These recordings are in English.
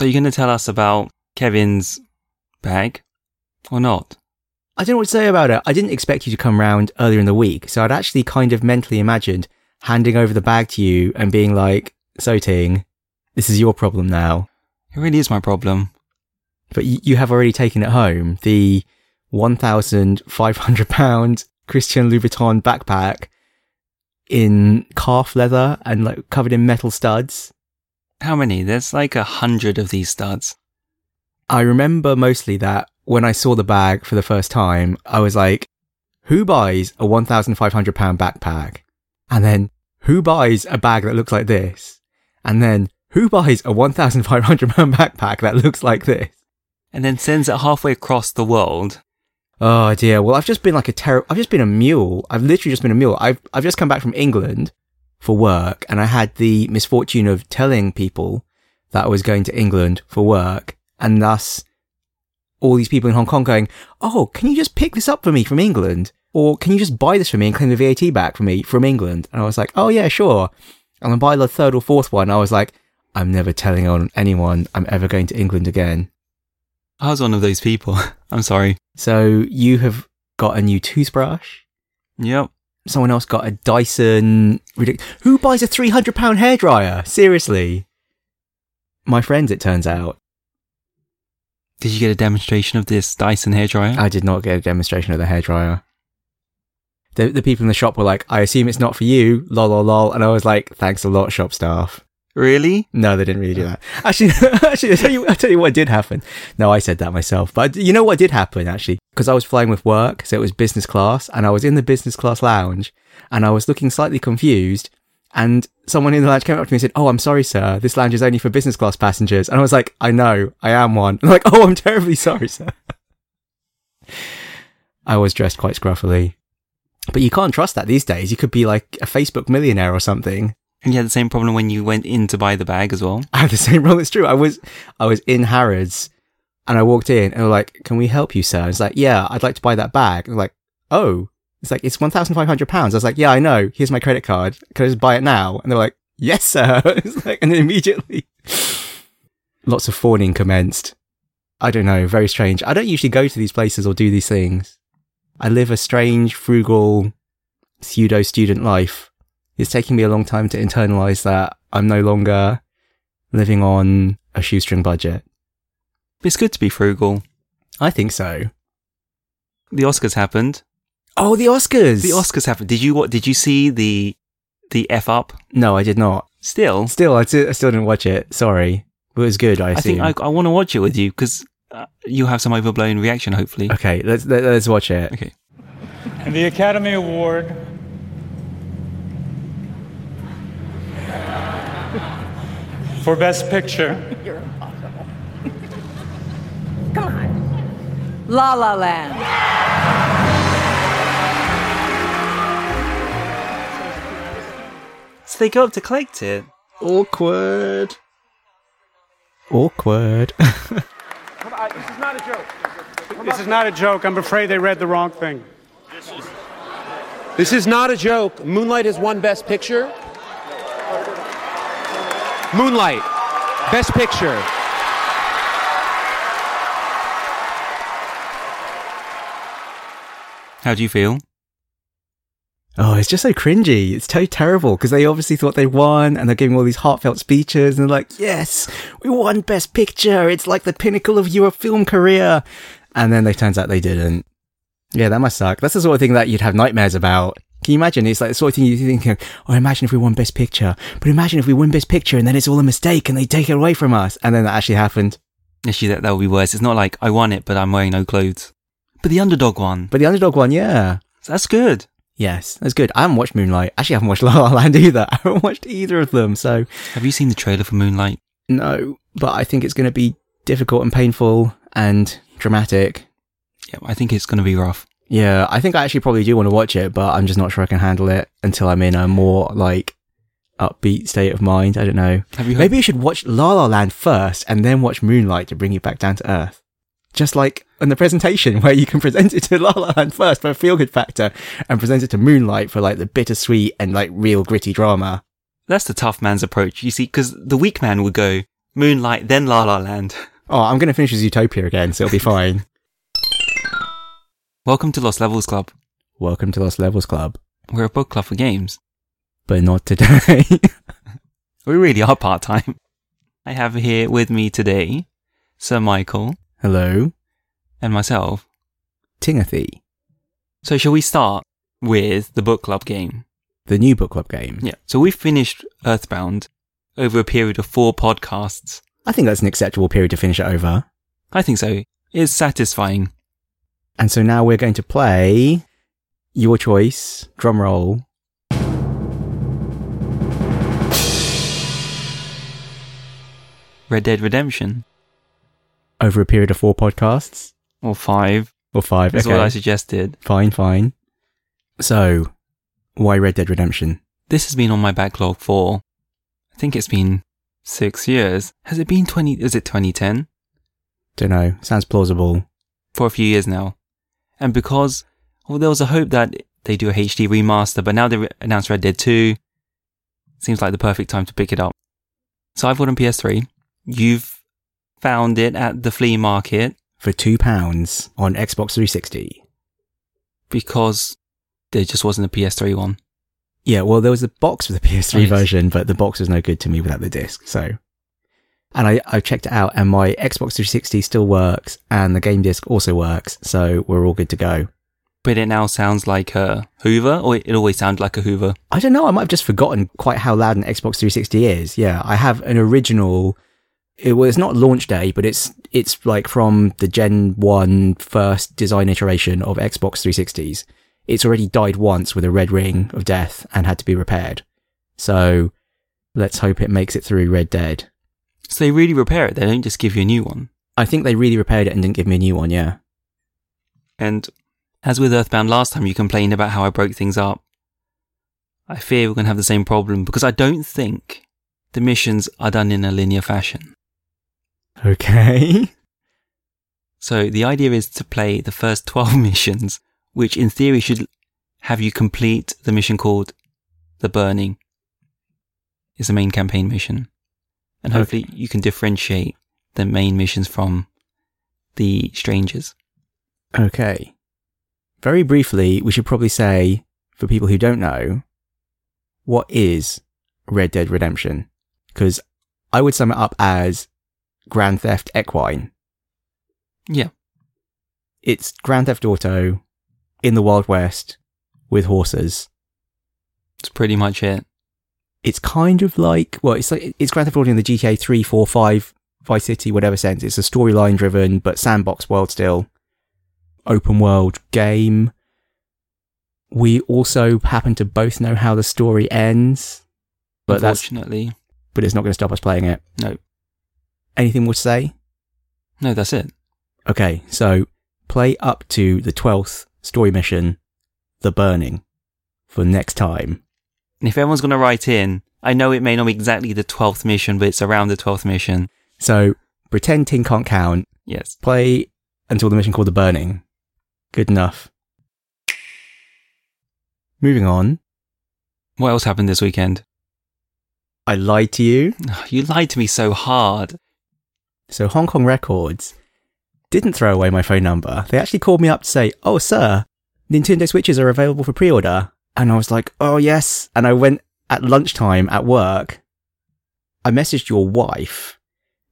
So you're going to tell us about Kevin's bag or not? I don't know what to say about it. I didn't expect you to come round earlier in the week, so I'd actually kind of mentally imagined handing over the bag to you and being like, "So Ting, this is your problem now." It really is my problem. But y- you have already taken it home. The one thousand five hundred pound Christian Louboutin backpack in calf leather and like covered in metal studs. How many? There's like a hundred of these studs. I remember mostly that when I saw the bag for the first time, I was like, who buys a £1,500 backpack? And then who buys a bag that looks like this? And then who buys a £1,500 backpack that looks like this? And then sends it halfway across the world. Oh dear. Well, I've just been like a terror. I've just been a mule. I've literally just been a mule. I've, I've just come back from England for work and I had the misfortune of telling people that I was going to England for work and thus all these people in Hong Kong going, Oh, can you just pick this up for me from England? Or can you just buy this for me and claim the VAT back for me from England? And I was like, Oh yeah, sure. And then by the third or fourth one, I was like, I'm never telling on anyone I'm ever going to England again. I was one of those people. I'm sorry. So you have got a new toothbrush. Yep. Someone else got a Dyson. Who buys a three hundred pound hairdryer? Seriously. My friends, it turns out. Did you get a demonstration of this Dyson hairdryer? I did not get a demonstration of the hairdryer. The the people in the shop were like, "I assume it's not for you." Lol, lol, lol. And I was like, "Thanks a lot, shop staff." Really? No, they didn't really do that. Actually, actually, I tell you, I tell you what did happen. No, I said that myself, but you know what did happen actually? Because I was flying with work, so it was business class, and I was in the business class lounge, and I was looking slightly confused, and someone in the lounge came up to me and said, "Oh, I'm sorry, sir. This lounge is only for business class passengers." And I was like, "I know, I am one." And like, "Oh, I'm terribly sorry, sir." I was dressed quite scruffily. But you can't trust that these days. You could be like a Facebook millionaire or something. And you had the same problem when you went in to buy the bag as well? I had the same problem. It's true. I was, I was in Harrods and I walked in and were like, can we help you, sir? I was like, yeah, I'd like to buy that bag. And like, oh, it's like, it's £1,500. I was like, yeah, I know. Here's my credit card. Can I just buy it now? And they're like, yes, sir. it's like, and then immediately lots of fawning commenced. I don't know. Very strange. I don't usually go to these places or do these things. I live a strange, frugal, pseudo student life. It's taking me a long time to internalize that I'm no longer living on a shoestring budget. It's good to be frugal. I think so. The Oscars happened. Oh, the Oscars! The Oscars happened. Did you what? Did you see the the f up? No, I did not. Still, Still, I, still didn't watch it. Sorry. But it was good, I I think I, I want to watch it with you because uh, you have some overblown reaction. Hopefully, Okay, let's, let, let's watch it. okay. And the Academy Award for Best Picture You're impossible. Come on. La La Land. So they go up to collect it. Awkward. Awkward. This is not a joke. This is not a joke. I'm afraid they read the wrong thing. This is not a joke. Moonlight has won Best Picture. Moonlight, Best Picture. How do you feel? Oh, it's just so cringy. It's so terrible because they obviously thought they won and they're giving all these heartfelt speeches and they're like, yes, we won best picture. It's like the pinnacle of your film career. And then it turns out they didn't. Yeah, that must suck. That's the sort of thing that you'd have nightmares about. Can you imagine? It's like the sort of thing you think, oh, imagine if we won best picture, but imagine if we win best picture and then it's all a mistake and they take it away from us. And then that actually happened. Actually, that that would be worse. It's not like I won it, but I'm wearing no clothes. But the underdog one. But the underdog one, yeah. That's good. Yes, that's good. I haven't watched Moonlight. Actually, I haven't watched La La Land either. I haven't watched either of them. So Have you seen the trailer for Moonlight? No, but I think it's going to be difficult and painful and dramatic. Yeah, I think it's going to be rough. Yeah, I think I actually probably do want to watch it, but I'm just not sure I can handle it until I'm in a more like upbeat state of mind. I don't know. You? Maybe you should watch La La Land first and then watch Moonlight to bring you back down to earth. Just like in the presentation where you can present it to La La Land first for a feel good factor and present it to Moonlight for like the bittersweet and like real gritty drama. That's the tough man's approach. You see, because the weak man would go, Moonlight, then La La Land. Oh, I'm going to finish with Zootopia again, so it'll be fine. Welcome to Lost Levels Club. Welcome to Lost Levels Club. We're a book club for games. But not today. We really are part time. I have here with me today Sir Michael Hello, and myself. Timothy, So shall we start with the book club game? the new book club game. Yeah. So we finished Earthbound over a period of four podcasts. I think that's an acceptable period to finish it over. I think so. It's satisfying. And so now we're going to play your choice, drum roll. Red Dead Redemption. over a period of four podcasts Or five. or five. That's okay. what I suggested. Fine, fine. So, why Red Dead Redemption? This has been on my backlog for, I think it's been six years. Has it been 20, is it 2010? Don't know. Sounds plausible. For a few years now. And because, well, there was a hope that they do a HD remaster, but now they re- announced Red Dead 2. Seems like the perfect time to pick it up. So I've got it on PS3. You've found it at the flea market For two pounds on Xbox 360. because there just wasn't a PS3 one. Yeah, well, there was a box for the PS3 Oh, yes. version, but the box was no good to me without the disc. So, and I, I checked it out, and my Xbox 360 still works, and the game disc also works. So we're all good to go. But it now sounds like a Hoover, or it always sounded like a Hoover. I don't know. I might have just forgotten quite how loud an Xbox 360 is. Yeah, I have an original. It was not launch day, but it's it's like from the Gen One first design iteration of Xbox 360s. It's already died once with a red ring of death and had to be repaired. So let's hope it makes it through Red Dead. So they really repair it. They don't just give you a new one. I think they really repaired it and didn't give me a new one. Yeah. And as with Earthbound last time, you complained about how I broke things up. I fear we're going to have the same problem because I don't think the missions are done in a linear fashion. Okay. So the idea is to play the first 12 missions, which in theory should have you complete the mission called The Burning. Is the main campaign mission. And hopefully you can differentiate the main missions from the strangers. Okay. Very briefly, we should probably say, for people who don't know, what is Red Dead Redemption? Because I would sum it up as Grand Theft Equine. Yeah. It's Grand Theft Auto in the Wild West with horses. That's pretty much it. It's kind of like, well, it's like, it's Grand Theft Auto in the GTA 3, 4, 5, Vice City, whatever sense. It's a storyline driven, but sandbox world still. Open world game. We also happen to both know how the story ends, but that's, Unfortunately. but it's not going to stop us playing it. No. Anything more to say? No, that's it. Okay, so play up to the 12th story mission, The Burning, for next time. And if everyone's going to write in, I know it may not be exactly the 12th mission, but it's around the 12th mission. So pretend Ting can't count, Yes. play until the mission called The Burning. Good enough. Moving on. What else happened this weekend? I lied to you. You lied to me so hard. So Hong Kong Records didn't throw away my phone number. They actually called me up to say, Oh, sir, Nintendo Switches are available for pre-order. And I was like, Oh, yes. And I went at lunchtime at work. I messaged your wife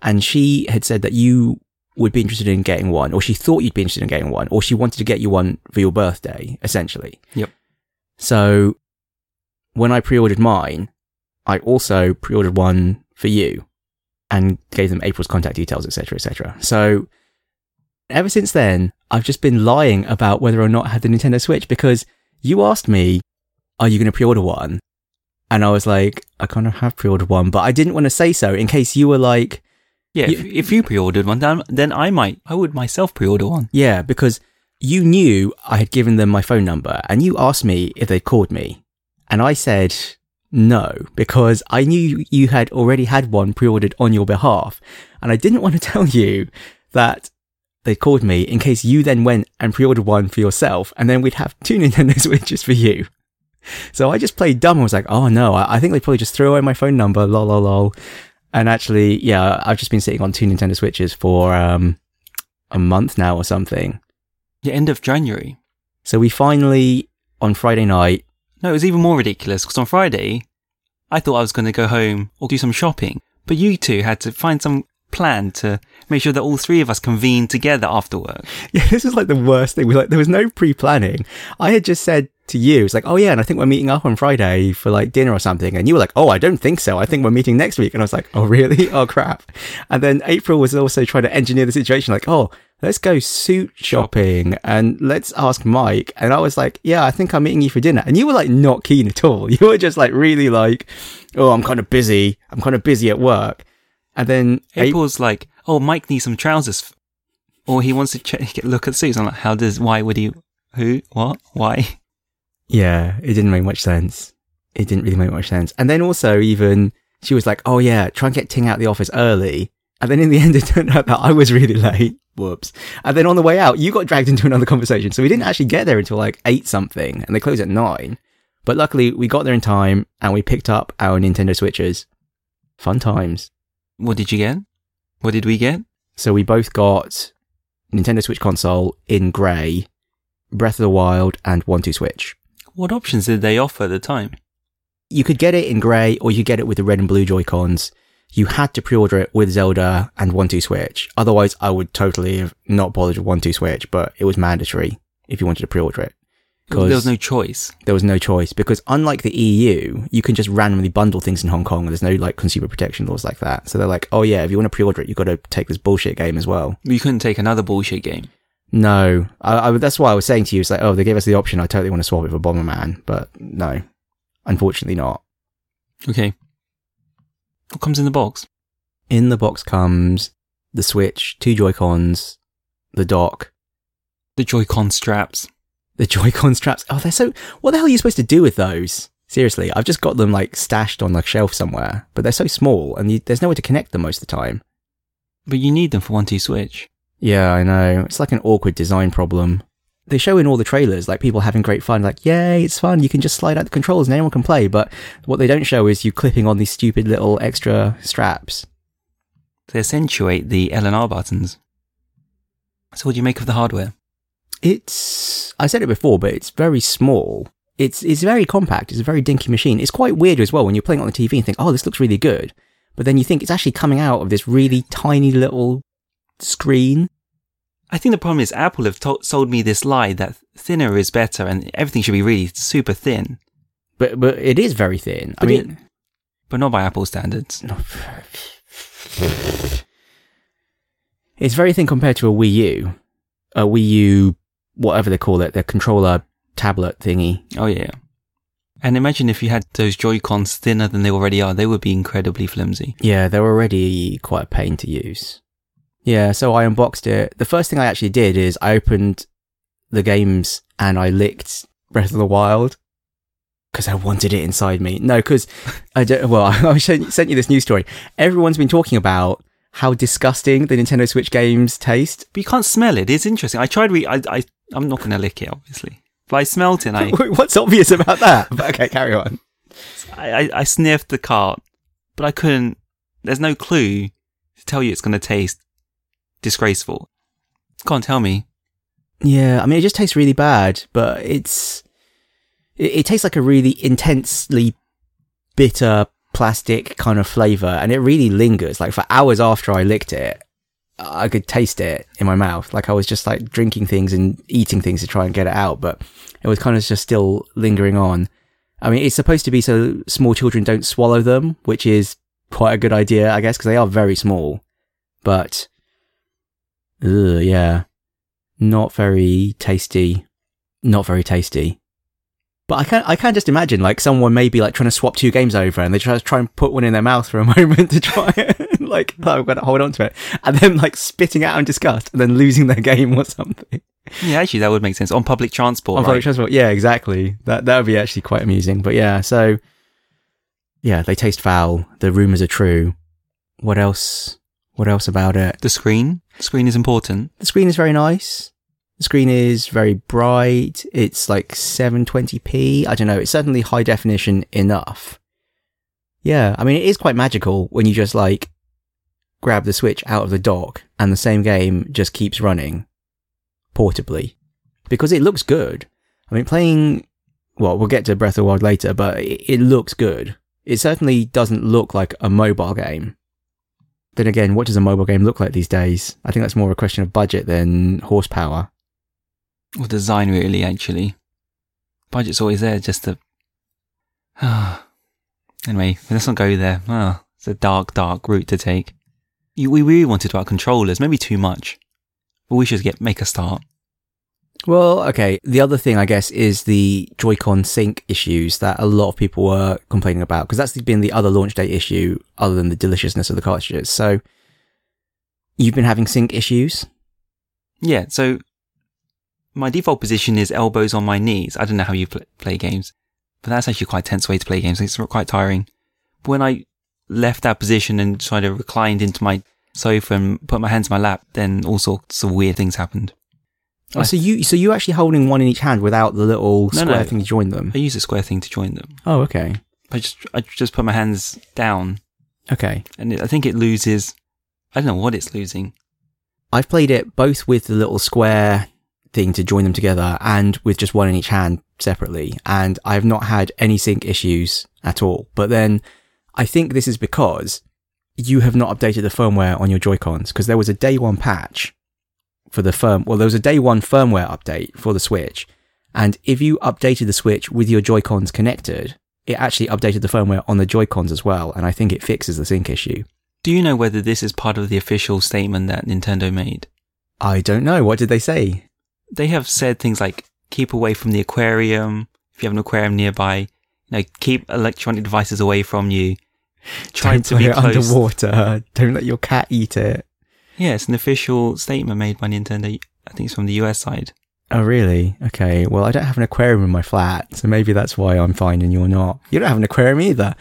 and she had said that you would be interested in getting one, or she thought you'd be interested in getting one, or she wanted to get you one for your birthday, essentially. Yep. So when I pre-ordered mine, I also pre-ordered one for you and gave them April's contact details, etc., etc. So ever since then, I've just been lying about whether or not I had the Nintendo Switch because you asked me, "Are you going to pre-order one?" And I was like, "I kind of have pre-ordered one, but I didn't want to say so in case you were like, Yeah, if, if you pre-ordered one, then, then I might, I would myself pre-order one. yeah, because you knew I had given them my phone number and you asked me if they'd called me, and I said." No, because I knew you had already had one pre-ordered on your behalf, and I didn't want to tell you that they called me in case you then went and pre-ordered one for yourself, and then we'd have two Nintendo Switches for you. So I just played dumb. and was like, oh no, I, I think they probably just threw away my phone number, lol, lol, lol. And actually, yeah, I've just been sitting on two Nintendo Switches for um, a month now or something. The end of January. So we finally, on Friday night, No, it was even more ridiculous because on Friday, I thought I was going to go home or do some shopping, but you two had to find some plan to make sure that all three of us convened together after work. Yeah, this is like the worst thing. We like there was no pre-planning. I had just said to you, it's like, oh yeah, and I think we're meeting up on Friday for like dinner or something. And you were like, oh, I don't think so. I think we're meeting next week. And I was like, oh really? Oh crap. And then April was also trying to engineer the situation, like, oh, let's go suit shopping and let's ask Mike. And I was like, yeah, I think I'm meeting you for dinner. And you were like not keen at all. You were just like really like, oh, I'm kind of busy. I'm kind of busy at work. And then April, April's like, oh, Mike needs some trousers, or he wants to check, look at suits. I'm like, how does, why would he, who, what, why? Yeah, it didn't make much sense. It didn't really make much sense. And then also, even she was like, "Oh yeah, try and get Ting out of the office early." And then in the end, it turned out that I was really late. Whoops. And then on the way out, you got dragged into another conversation, so we didn't actually get there until like eight something, and they close at nine. But luckily, we got there in time, and we picked up our Nintendo Switches. Fun times. What did you get? What did we get? So we both got Nintendo Switch console in grey, Breath of the Wild, and One Two Switch. What options did they offer at the time? you could get it in grey or you get it with the red and blue Joy Cons. You had to pre-order it with Zelda and One Two Switch. Otherwise, I would totally have not bothered with One Two Switch, but it was mandatory if you wanted to pre-order it. Because there was no choice. there was no choice because unlike the EU, you can just randomly bundle things in Hong Kong. There's no like consumer protection laws like that. So they're like, oh yeah, if you want to pre-order it, you've got to take this bullshit game as well. You couldn't take another bullshit game. No, I, I, that's why I was saying to you, it's like, oh, they gave us the option. I totally want to swap it for Bomberman, but no, unfortunately not. Okay. What comes in the box? In the box comes the Switch, two Joy-Cons, the dock, The Joy-Con straps. the Joy-Con straps. Oh, they're so, what the hell are you supposed to do with those? Seriously, I've just got them like stashed on like shelf somewhere, but they're so small and you, there's nowhere to connect them most of the time. But you need them for one two switch. Yeah, I know. It's like an awkward design problem. They show in all the trailers, like people having great fun, like, yay, it's fun, you can just slide out the controls and anyone can play. But what they don't show is you clipping on these stupid little extra straps. They accentuate the L and R buttons. So what do you make of the hardware? It's, I said it before, but it's very small. It's, it's very compact. It's a very dinky machine. It's quite weird as well when you're playing on the TV and think, oh, this looks really good. But then you think it's actually coming out of this really tiny little screen. I think the problem is Apple have to- sold me this lie that thinner is better and everything should be really super thin, But, but it is very thin. I But it- mean, but not by Apple standards. it's very thin compared to a Wii U. A Wii U, whatever they call it, the controller tablet thingy. Oh yeah. And imagine if you had those Joy-Cons thinner than they already are, they would be incredibly flimsy. Yeah, they're already quite a pain to use. Yeah, so I unboxed it. The first thing I actually did is I opened the games and I licked Breath of the Wild because I wanted it inside me. No, because I don't, well, I sent sent you this news story. Everyone's been talking about how disgusting the Nintendo Switch games taste. But you can't smell it. It's interesting. I tried re- I, I, I'm not going to lick it, obviously. But I smelt it and I, What's obvious about that? But okay, carry on. I, I, I sniffed the cart, but I couldn't, there's no clue to tell you it's going to taste disgraceful. Can't tell me. Yeah, I mean, it just tastes really bad, but it's it, it tastes like a really intensely bitter plastic kind of flavor, and it really lingers. Like for hours after I licked it, I could taste it in my mouth. Like I was just like drinking things and eating things to try and get it out, but it was kind of just still lingering on. I mean, it's supposed to be so small children don't swallow them, which is quite a good idea, I guess, because they are very small. But, ugh, yeah, not very tasty. Not very tasty. But I can't, I can't just imagine like someone maybe like trying to swap two games over and they try to try and put one in their mouth for a moment to try it, like oh, I've got to hold on to it, and then like spitting out in disgust and then losing their game or something Yeah, actually, that would make sense. On public transport, on right? public transport. Yeah, exactly. That that would be actually quite amusing. But yeah, so yeah, they taste foul. The rumors are true. What else? What else about it? The screen. The screen is important. The screen is very nice. The screen is very bright. It's like 720p. I don't know. It's certainly high definition enough. Yeah, I mean, it is quite magical when you just like grab the Switch out of the dock and the same game just keeps running portably because it looks good. I mean, playing, well, we'll get to Breath of the Wild later, but it, it looks good. It certainly doesn't look like a mobile game. Then again, what does a mobile game look like these days? I think that's more a question of budget than horsepower. Or design, really, actually. Budget's always there just to. anyway, let's not go there. Oh, it's a dark, dark route to take. We really wanted about controllers, maybe too much. But we should get make a start. Well, okay. The other thing, I guess, is the Joy-Con sync issues that a lot of people were complaining about because that's been the other launch date issue other than the deliciousness of the cartridges. So you've been having sync issues. Yeah, so my default position is elbows on my knees. I don't know how you pl- play games, but that's actually quite a tense way to play games. It's quite tiring. But when I left that position and tried to reclined into my sofa and put my hands in my lap, then all sorts of weird things happened. Oh, so you, so you actually holding one in each hand without the little No, square no. thing to join them. I use a square thing to join them. Oh, okay. I just I just put my hands down, Okay. and it, I think it loses. I don't know what it's losing. I've played it both with the little square thing to join them together and with just one in each hand separately. And I have not had any sync issues at all. But then I think this is because you have not updated the firmware on your Joy-Cons because there was a day one patch for the firm. Well, there was a day one firmware update for the Switch. And if you updated the Switch with your Joy-Cons connected, it actually updated the firmware on the Joy-Cons as well. And I think it fixes the sync issue. Do you know whether this is part of the official statement that Nintendo made? I don't know. What did they say? They have said things like keep away from the aquarium. If you have an aquarium nearby, you know, keep electronic devices away from you. Try Don't to be it close. underwater. Don't let your cat eat it. Yeah, it's an official statement made by Nintendo. I think it's from the US side. Oh, really? Okay. Well, I don't have an aquarium in my flat, so maybe that's why I'm fine and you're not. You don't have an aquarium either.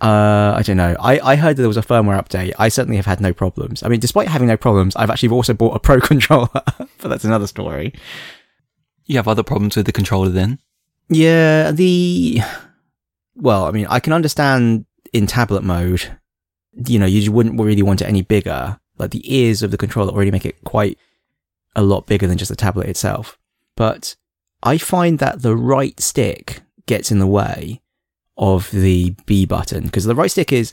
Uh, I don't know. I, I heard that there was a firmware update. I certainly have had no problems. I mean, despite having no problems, I've actually also bought a Pro controller, but that's another story. You have other problems with the controller then? Yeah, the, well, I mean, I can understand in tablet mode, you know, you wouldn't really want it any bigger. Like the ears of the controller already make it quite a lot bigger than just the tablet itself. But I find that the right stick gets in the way of the B button because the right stick is,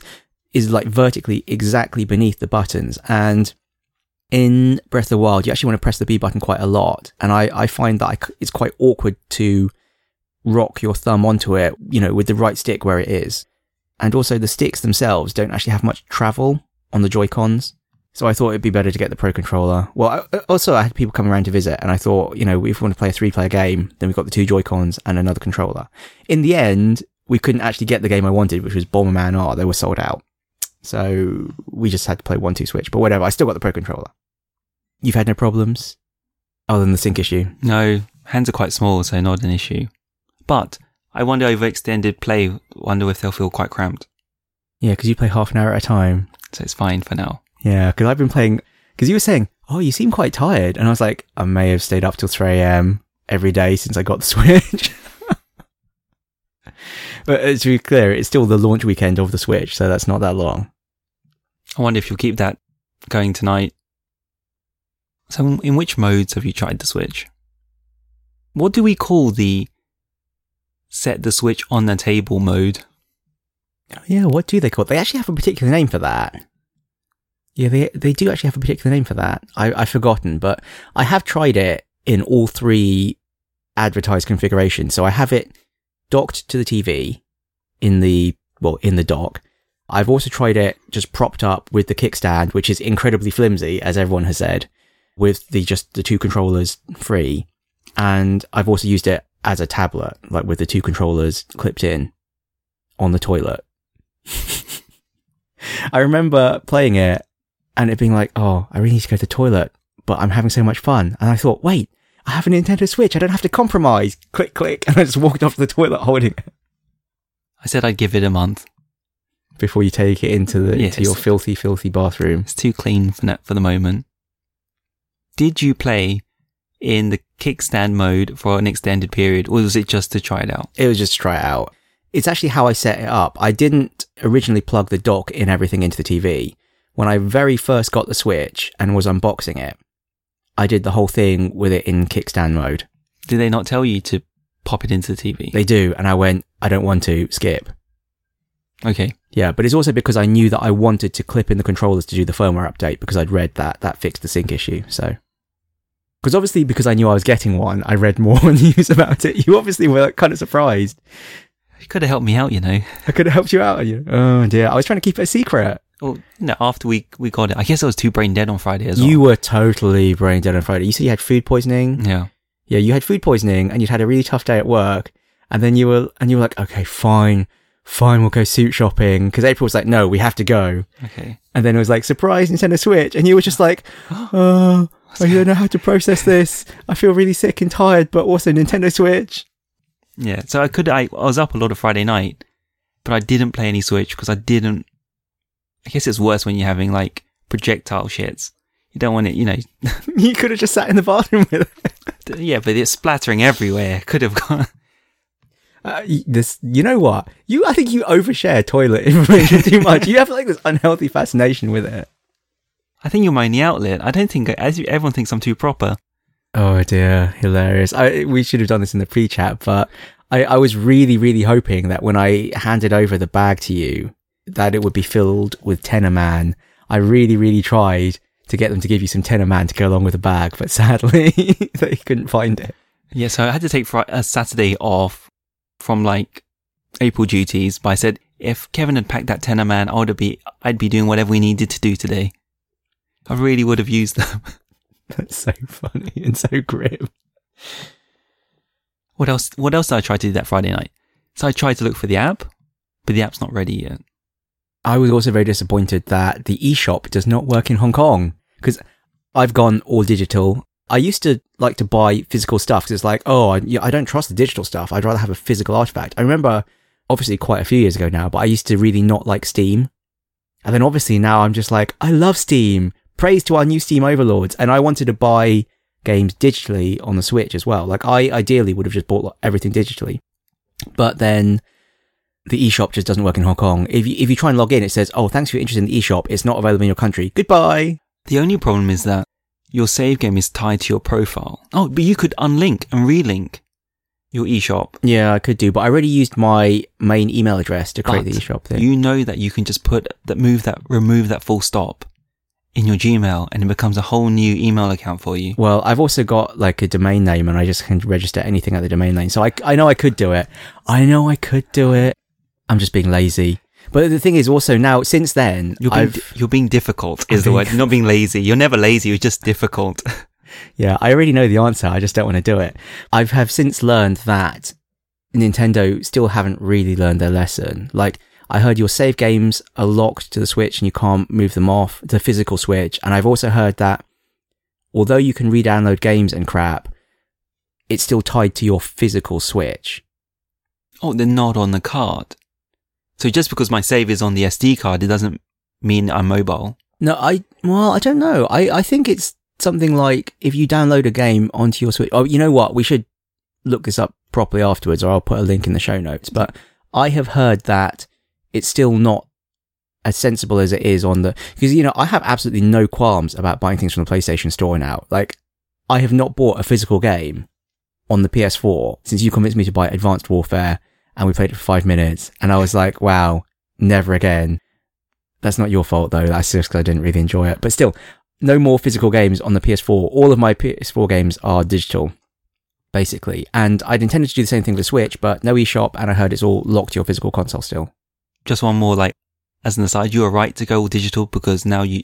is like vertically exactly beneath the buttons. And in Breath of the Wild, you actually want to press the B button quite a lot. And I, I find that it's quite awkward to rock your thumb onto it, you know, with the right stick where it is. And also the sticks themselves don't actually have much travel on the Joy-Cons. So I thought it'd be better to get the Pro Controller. Well, I, uh, also I had people come around to visit and I thought, you know, if we want to play a three player game, then we've got the two Joy-Cons and another controller. In the end, we couldn't actually get the game I wanted, which was Bomberman R. They were sold out. So we just had to play one, two switch, but whatever. I still got the Pro Controller. You've had no problems other than the sync issue. No, hands are quite small, so not an issue. But I wonder over extended play, wonder if they'll feel quite cramped. Yeah, because you play half an hour at a time. So it's fine for now. Yeah, because I've been playing. Because you were saying, "Oh, you seem quite tired," and I was like, "I may have stayed up till three a.m. every day since I got the Switch." but uh, to be clear, it's still the launch weekend of the Switch, so that's not that long. I wonder if you'll keep that going tonight. So, in which modes have you tried the Switch? What do we call the set the Switch on the table mode? Oh, yeah, what do they call it? They actually have a particular name for that. Yeah, they they do actually have a particular name for that. I I've forgotten, but I have tried it in all three advertised configurations. So I have it docked to the TV in the well in the dock. I've also tried it just propped up with the kickstand, which is incredibly flimsy, as everyone has said, with the just the two controllers free. And I've also used it as a tablet, like with the two controllers clipped in on the toilet. I remember playing it and it being like, oh, I really need to go to the toilet, but I'm having so much fun. And I thought, wait, I have a Nintendo Switch. I don't have to compromise. Click, click. And I just walked off to the toilet holding it I said I'd give it a month. before you take it into the, Yes. into your filthy, filthy bathroom. It's too clean for that for the moment. Did you play in the kickstand mode for an extended period, or was it just to try it out? It was just to try it out. it's actually how I set it up. I didn't originally plug the dock in everything into the TV. When I very first got the Switch and was unboxing it, I did the whole thing with it in kickstand mode. Did they not tell you to pop it into the TV? They do, and I went, I don't want to skip. okay. Yeah, but it's also because I knew that I wanted to clip in the controllers to do the firmware update because I'd read that that fixed the sync issue. So, because obviously because I knew I was getting one, I read more news about it. You obviously were kind of surprised. You could have helped me out, you know. I could have helped you out. You, oh dear, I was trying to keep it a secret. Well, no! after we we got it, I guess I was too brain dead on Friday as well. You were totally brain dead on Friday. You said you had food poisoning. yeah. Yeah, you had food poisoning and you'd had a really tough day at work. And then you were, and you were like, okay, fine, fine, we'll go suit shopping. Cause April was like, no, we have to go. Okay. And then it was like, surprise, Nintendo Switch. And you were just like, oh, I don't know how to process this. I feel really sick and tired, but also Nintendo Switch. Yeah. So I could I, I was up a lot of Friday night, but I didn't play any Switch because I didn't. I guess it's worse when you're having like projectile shits. You don't want it, you know. You could have just sat in the bathroom with it. yeah, but it's splattering everywhere. Could have gone. Uh, this, you know what? You, I think you overshare toilet information too much. You have like this unhealthy fascination with it. I think you're my only outlet. I don't think as you, everyone thinks I'm too proper. Oh dear, hilarious. I, we should have done this in the pre-chat, but I, I was really, really hoping that when I handed over the bag to you, that it would be filled with TENA Men. I really, really tried to get them to give you some TENA Men to go along with the bag, but sadly they couldn't find it. Yeah, so I had to take a Saturday off from like April duties. But I said if Kevin had packed that TENA Men, I would be I'd be doing whatever we needed to do today. I really would have used them. That's so funny and so grim. what else? What else did I try to do that Friday night? So I tried to look for the app, but the app's not ready yet. I was also very disappointed that the eShop does not work in Hong Kong because I've gone all digital. I used to like to buy physical stuff because it's like, oh, I, I don't trust the digital stuff. I'd rather have a physical artifact. I remember, obviously, quite a few years ago now, but I used to really not like Steam. And then obviously now I'm just like, I love Steam. Praise to our new Steam overlords. And I wanted to buy games digitally on the Switch as well. Like I ideally would have just bought everything digitally. But then the eShop just doesn't work in Hong Kong. If you, if you try and log in, it says, oh, thanks for your interest in the eShop. It's not available in your country. Goodbye. The only problem is that your save game is tied to your profile. Oh, but you could unlink and relink your eShop. Yeah, I could do, but I already used my main email address to create But the eShop thing. You know that you can just put that move that remove that full stop in your Gmail and it becomes a whole new email account for you. well, I've also got like a domain name and I just can register anything at the domain name. So I, I know I could do it. I know I could do it. I'm just being lazy. But the thing is also now, since then, You're being, di- you're being difficult is I'm the being- word. You're not being lazy. You're never lazy. You're just difficult. yeah, I already know the answer. I just don't want to do it. I have have since learned that Nintendo still haven't really learned their lesson. Like, I heard your save games are locked to the Switch and you can't move them off the physical Switch. And I've also heard that although you can re-download games and crap, it's still tied to your physical Switch. oh, they're not on the card. So just because my save is on the SD card, it doesn't mean I'm mobile. No, I, well, I don't know. I, I think it's something like if you download a game onto your Switch. Oh, you know what? We should look this up properly afterwards or I'll put a link in the show notes. But I have heard that it's still not as sensible as it is on the, because, you know, I have absolutely no qualms about buying things from the PlayStation Store now. Like, I have not bought a physical game on the PS4 since you convinced me to buy Advanced Warfare and we played it for five minutes. And I was like, wow, never again. That's not your fault though. That's just because I didn't really enjoy it. But still, no more physical games on the PS4. All of my PS4 games are digital, basically. And I'd intended to do the same thing with the Switch, but no eShop, and I heard it's all locked to your physical console still. Just one more, like, as an aside, you are right to go all digital because now you,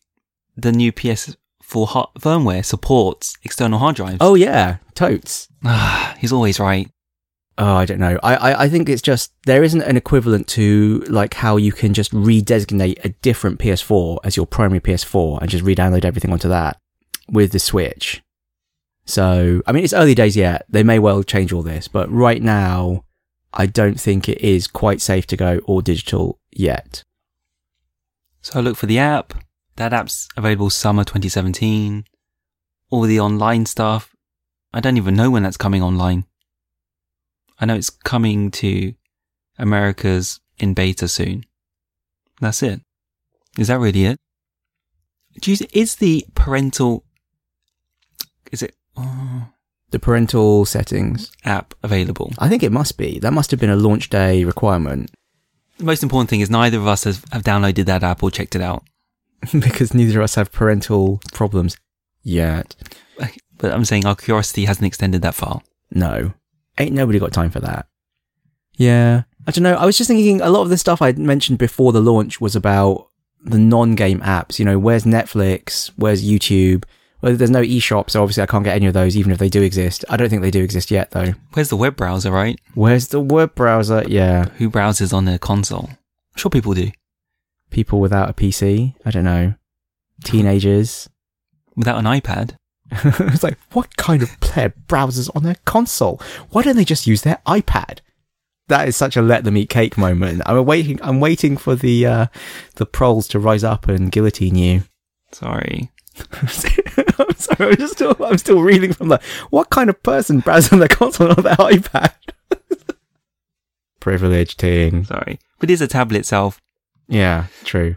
the new PS4 hard, firmware supports external hard drives. Oh yeah, totes. He's always right. Oh, I don't know. I, I, I think it's just there isn't an equivalent to like how you can just redesignate a different PS4 as your primary PS4 and just re-download everything onto that with the Switch. So, I mean, it's early days yet. They may well change all this, but right now, I don't think it is quite safe to go all digital yet. So I look for the app. That app's available summer 2017. All the online stuff. I don't even know when that's coming online. I know it's coming to America's in beta soon. That's it. Is that really it? Do you, is the parental, is it, oh, The parental settings. app available? I think it must be. That must have been a launch day requirement The most important thing is neither of us has, have downloaded that app or checked it out. because neither of us have parental problems yet. But I'm saying our curiosity hasn't extended that far. No. Ain't nobody got time for that. Yeah. I don't know. I was just thinking a lot of the stuff I mentioned before the launch was about the non-game apps. You know, where's Netflix? Where's YouTube? Well, there's no eShop, so obviously I can't get any of those, even if they do exist. I don't think they do exist yet, though. Where's the web browser, right? Where's the web browser? Yeah. Who browses on their console? I'm sure people do. People without a PC? I don't know. Teenagers? Without an iPad. it's like, what kind of player browses on their console? Why don't they just use their iPad? That is such a let them eat cake moment. I'm waiting. I'm waiting for the uh, the proles to rise up and guillotine you. Sorry. I'm sorry. I'm still. I'm still reeling from the. What kind of person browses on their console on their iPad? Privileged thing. Sorry. But it is a tablet itself. Yeah, true.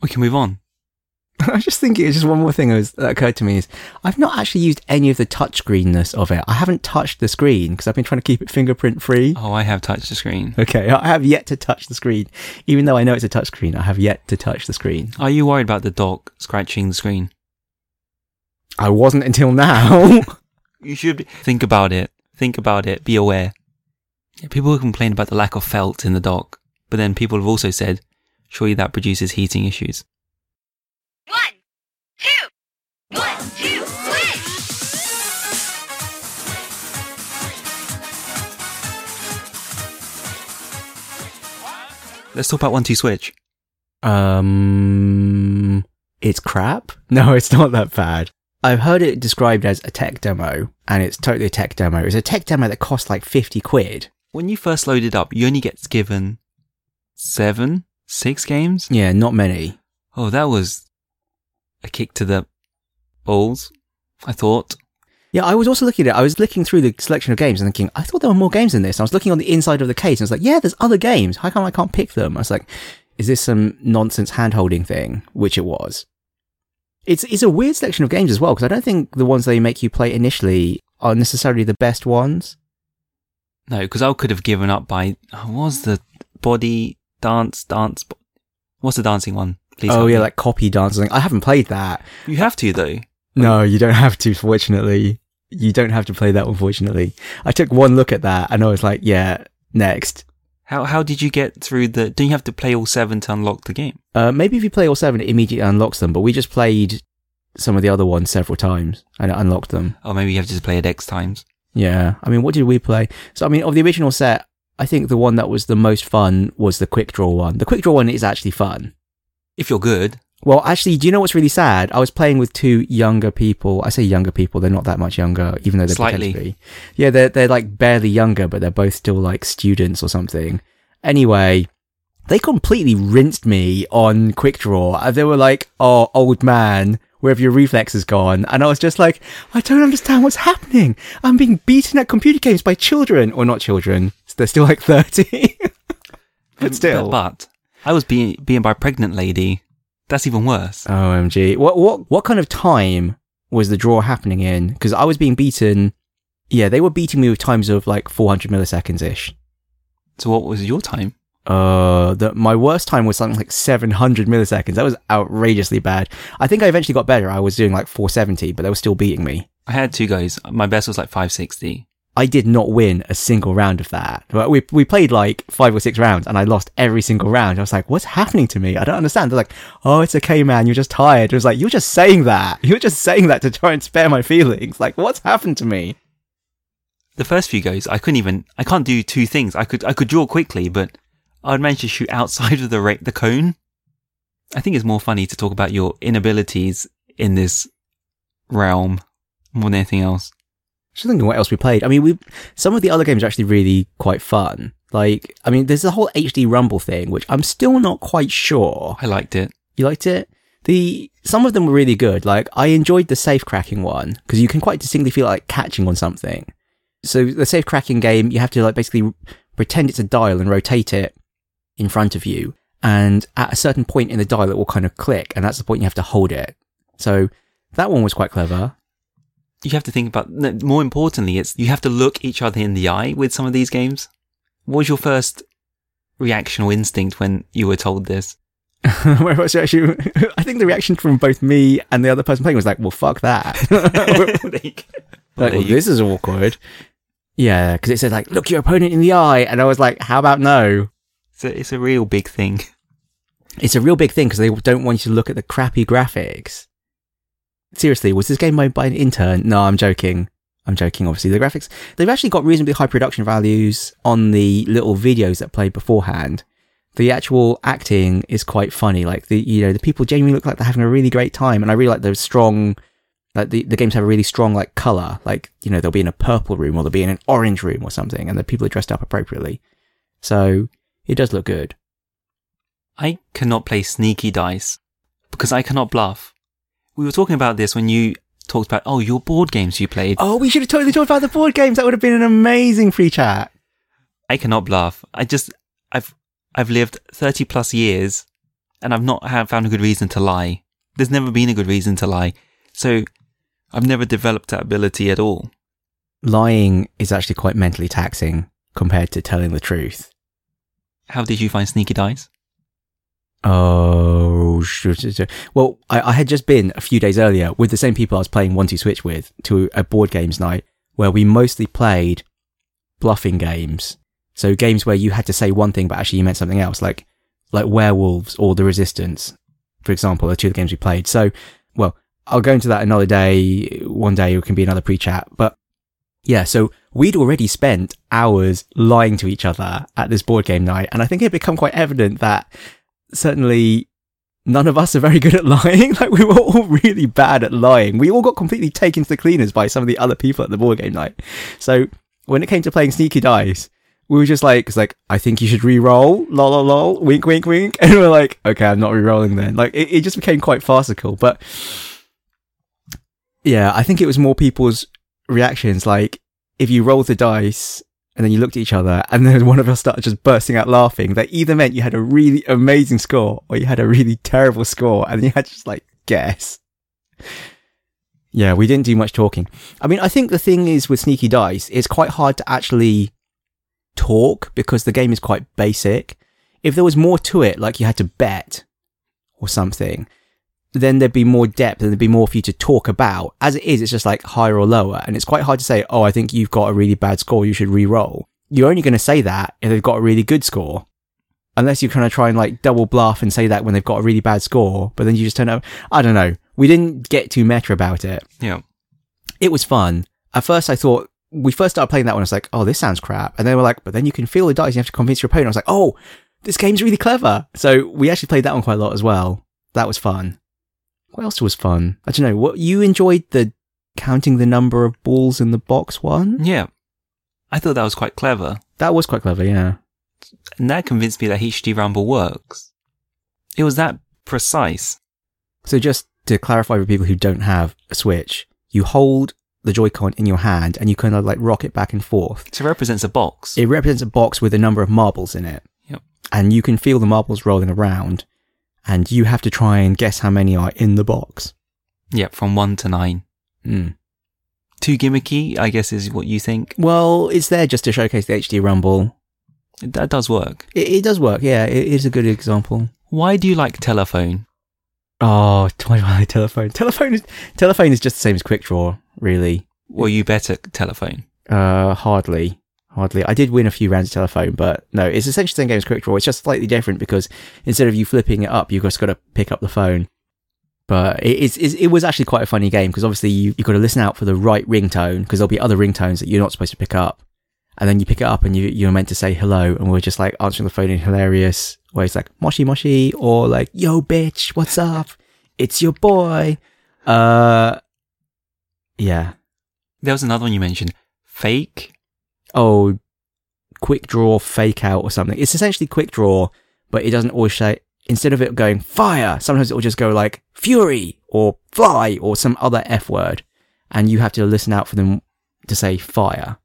We can move on. I was just thinking, it's just one more thing that, was, that occurred to me is I've not actually used any of the touchscreenness of it. I haven't touched the screen because I've been trying to keep it fingerprint free. Oh, I have touched the screen. Okay, I have yet to touch the screen. Even though I know it's a touchscreen, I have yet to touch the screen. Are you worried about the dock scratching the screen? I wasn't until now. You should be- think about it. Think about it. Be aware. People complain about the lack of felt in the dock, but then people have also said, surely that produces heating issues. One, two, one, two, three. Let's talk about one two switch. um, it's crap? No, it's not that bad. I've heard it described as a tech demo, and it's totally a tech demo. It's a tech demo that costs like 50 quid. When you first load it up, you only get given seven, six games. Yeah, not many. Oh, that was a kick to the balls. I thought. Yeah, I was also looking at it. I was looking through the selection of games and thinking, I thought there were more games than this. I was looking on the inside of the case and I was like, yeah, there's other games. How come I can't pick them? I was like, is this some nonsense hand holding thing? Which it was. It's, it's a weird selection of games as well, because I don't think the ones they make you play initially are necessarily the best ones. No, because I could have given up by. What was the body dance dance? What's the dancing one? Please. oh yeah, me. like copy dance dancing. I haven't played that. you have to though. No, you don't have to, fortunately. You don't have to play that, unfortunately. I took one look at that and I was like, yeah, next. How how did you get through the? Do you have to play all seven to unlock the game? Uh, maybe if you play all seven, it immediately unlocks them, but we just played some of the other ones several times and it unlocked them. Or maybe you have to just play it X times. Yeah. I mean, what did we play? So, I mean, of the original set, I think the one that was the most fun was the quick draw one. The quick draw one is actually fun. If you're good, Well, actually, do you know what's really sad? I was playing with two younger people. I say younger people; they're not that much younger, even though they're Slightly. potentially. Yeah, they're they're like barely younger, but they're both still like students or something. Anyway, they completely rinsed me on quick draw. Uh, They were like, "Oh, old man, where have your reflexes gone?" And I was just like, "I don't understand what's happening. I'm being beaten at computer games by children, or not children. They're still like thirty, but still." But I was being being by a pregnant lady. That's even worse. OMG. What what what kind of time was the draw happening in? Because I was being beaten. Yeah, they were beating me with times of like 400 milliseconds ish. So what was your time? Uh, the, my worst time was something like 700 milliseconds. That was outrageously bad. I think I eventually got better. I was doing like 470, but they were still beating me. I had two guys. My best was like 560. I did not win a single round of that. But we we played like five or six rounds, and I lost every single round. I was like, "What's happening to me? I don't understand." They're like, "Oh, it's okay, man. You're just tired." I was like, "You're just saying that. You're just saying that to try and spare my feelings. Like, what's happened to me?" The first few goes, I couldn't even. I can't do two things. I could I could draw quickly, but I'd manage to shoot outside of the ra- the cone. I think it's more funny to talk about your inabilities in this realm more than anything else. Just thinking what else we played. I mean, we some of the other games are actually really quite fun. Like, I mean, there's the whole HD Rumble thing, which I'm still not quite sure. I liked it. You liked it? The some of them were really good. Like I enjoyed the safe cracking one because you can quite distinctly feel like catching on something. So the safe cracking game, you have to like basically pretend it's a dial and rotate it in front of you. And at a certain point in the dial, it will kind of click, and that's the point you have to hold it. So that one was quite clever. You have to think about, no, more importantly, it's, you have to look each other in the eye with some of these games. What was your first reaction or instinct when you were told this? Where was actually? I think the reaction from both me and the other person playing was like, "Well, fuck that." There you go. like, well, this is awkward. Yeah, because it said like, "Look your opponent in the eye," and I was like, "How about no?" It's a, it's a real big thing. It's a real big thing because they don't want you to look at the crappy graphics. Seriously, was this game made by an intern? No, I'm joking. I'm joking. Obviously, the graphics they've actually got reasonably high production values on the little videos that played beforehand. The actual acting is quite funny. Like the you know the people genuinely look like they're having a really great time, and I really like the strong. Like the, the games have a really strong like color. Like you know they'll be in a purple room or they'll be in an orange room or something, and the people are dressed up appropriately. So it does look good. I cannot play sneaky dice because I cannot bluff. We were talking about this when you talked about, oh, your board games you played. Oh, we should have totally talked about the board games. That would have been an amazing free chat. I cannot bluff. I just, I've, I've lived 30 plus years and I've not have found a good reason to lie. There's never been a good reason to lie. So I've never developed that ability at all. Lying is actually quite mentally taxing compared to telling the truth. How did you find sneaky dice? Oh, well, I, I had just been a few days earlier with the same people I was playing One Two Switch with to a board games night where we mostly played bluffing games. So games where you had to say one thing but actually you meant something else, like like Werewolves or The Resistance, for example, are two of the games we played. So, well, I'll go into that another day. One day it can be another pre-chat, but yeah, so we'd already spent hours lying to each other at this board game night, and I think it had become quite evident that certainly none of us are very good at lying. Like we were all really bad at lying. We all got completely taken to the cleaners by some of the other people at the board game night. So when it came to playing sneaky dice, we were just like, it's like, I think you should re-roll, lol, lol, lol, wink, wink, wink. And we're like, okay, I'm not re-rolling then. Like, it, it just became quite farcical. But yeah, I think it was more people's reactions. Like, if you roll the dice and then you looked at each other and then one of us started just bursting out laughing, that either meant you had a really amazing score or you had a really terrible score and you had just like guess. Yeah, we didn't do much talking. I mean, I think the thing is with Sneaky Dice, it's quite hard to actually talk because the game is quite basic. If there was more to it, like you had to bet or something, then there'd be more depth and there'd be more for you to talk about. As it is, it's just like higher or lower. And it's quite hard to say, oh, I think you've got a really bad score. You should re-roll. You're only going to say that if they've got a really good score. Unless you're kind of try and like double bluff and say that when they've got a really bad score, but then you just turn up. I don't know. We didn't get too meta about it. Yeah. It was fun. At first, I thought we first started playing that one. I was like, oh, this sounds crap. And then we're like, but then you can feel the dice. You have to convince your opponent. I was like, oh, this game's really clever. So we actually played that one quite a lot as well. That was fun. What else was fun? I don't know. What you enjoyed the counting the number of balls in the box one? Yeah. I thought that was quite clever. That was quite clever. Yeah. And that convinced me that HD Rumble works. It was that precise. So just to clarify for people who don't have a Switch, you hold the Joy-Con in your hand and you kind of like rock it back and forth. So it represents a box. It represents a box with a number of marbles in it. Yep. And you can feel the marbles rolling around and you have to try and guess how many are in the box. yeah, from one to nine. Mm. Too gimmicky, I guess, is what you think. Well, it's there just to showcase the HD Rumble. That does work. It, it does work, yeah. It is a good example. Why do you like telephone? Oh, telephone. Telephone is telephone is just the same as Quick Draw, really. Were you better telephone? Uh, hardly, hardly. I did win a few rounds of telephone, but no, it's essentially the same game as Quick Draw. It's just slightly different because instead of you flipping it up, you've just got to pick up the phone. But it, it's, it was actually quite a funny game because obviously you, you've got to listen out for the right ringtone because there'll be other ringtones that you're not supposed to pick up. And then you pick it up and you, you're meant to say hello and we're just like answering the phone in hilarious ways like moshi moshi or like, yo bitch, what's up? It's your boy. Uh, yeah. There was another one you mentioned. Fake? Oh, quick draw fake out or something. It's essentially quick draw, but it doesn't always say, instead of it going fire, sometimes it will just go like fury or fly or some other F word. And you have to listen out for them to say fire.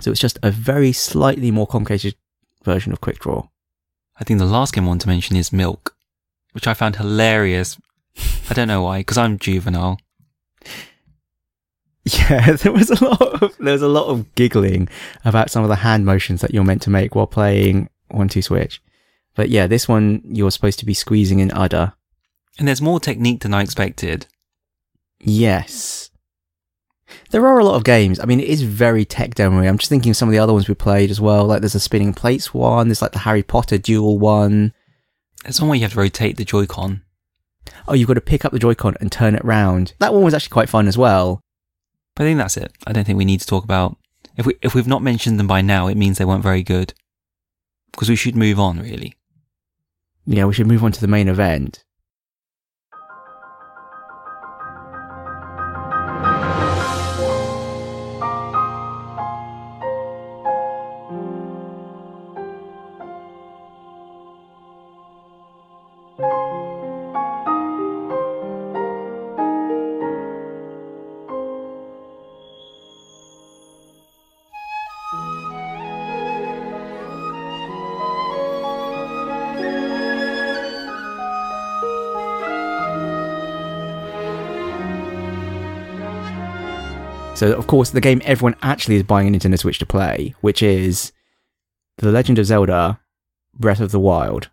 So it's just a very slightly more complicated version of Quick Draw. I think the last game I want to mention is Milk, which I found hilarious. I don't know why, because I'm juvenile. Yeah, there was a lot of there was a lot of giggling about some of the hand motions that you're meant to make while playing one two switch. But yeah, this one you're supposed to be squeezing in udder. And there's more technique than I expected. Yes. There are a lot of games. I mean, it is very tech demo. I'm just thinking of some of the other ones we played as well. Like there's a spinning plates one. There's like the Harry Potter duel one. There's one where you have to rotate the Joy-Con. Oh, you've got to pick up the Joy-Con and turn it round. That one was actually quite fun as well. But I think that's it. I don't think we need to talk about if we if we've not mentioned them by now, it means they weren't very good. Because we should move on, really. Yeah, we should move on to the main event. So, of course, the game everyone actually is buying a Nintendo Switch to play, which is The Legend of Zelda Breath of the Wild.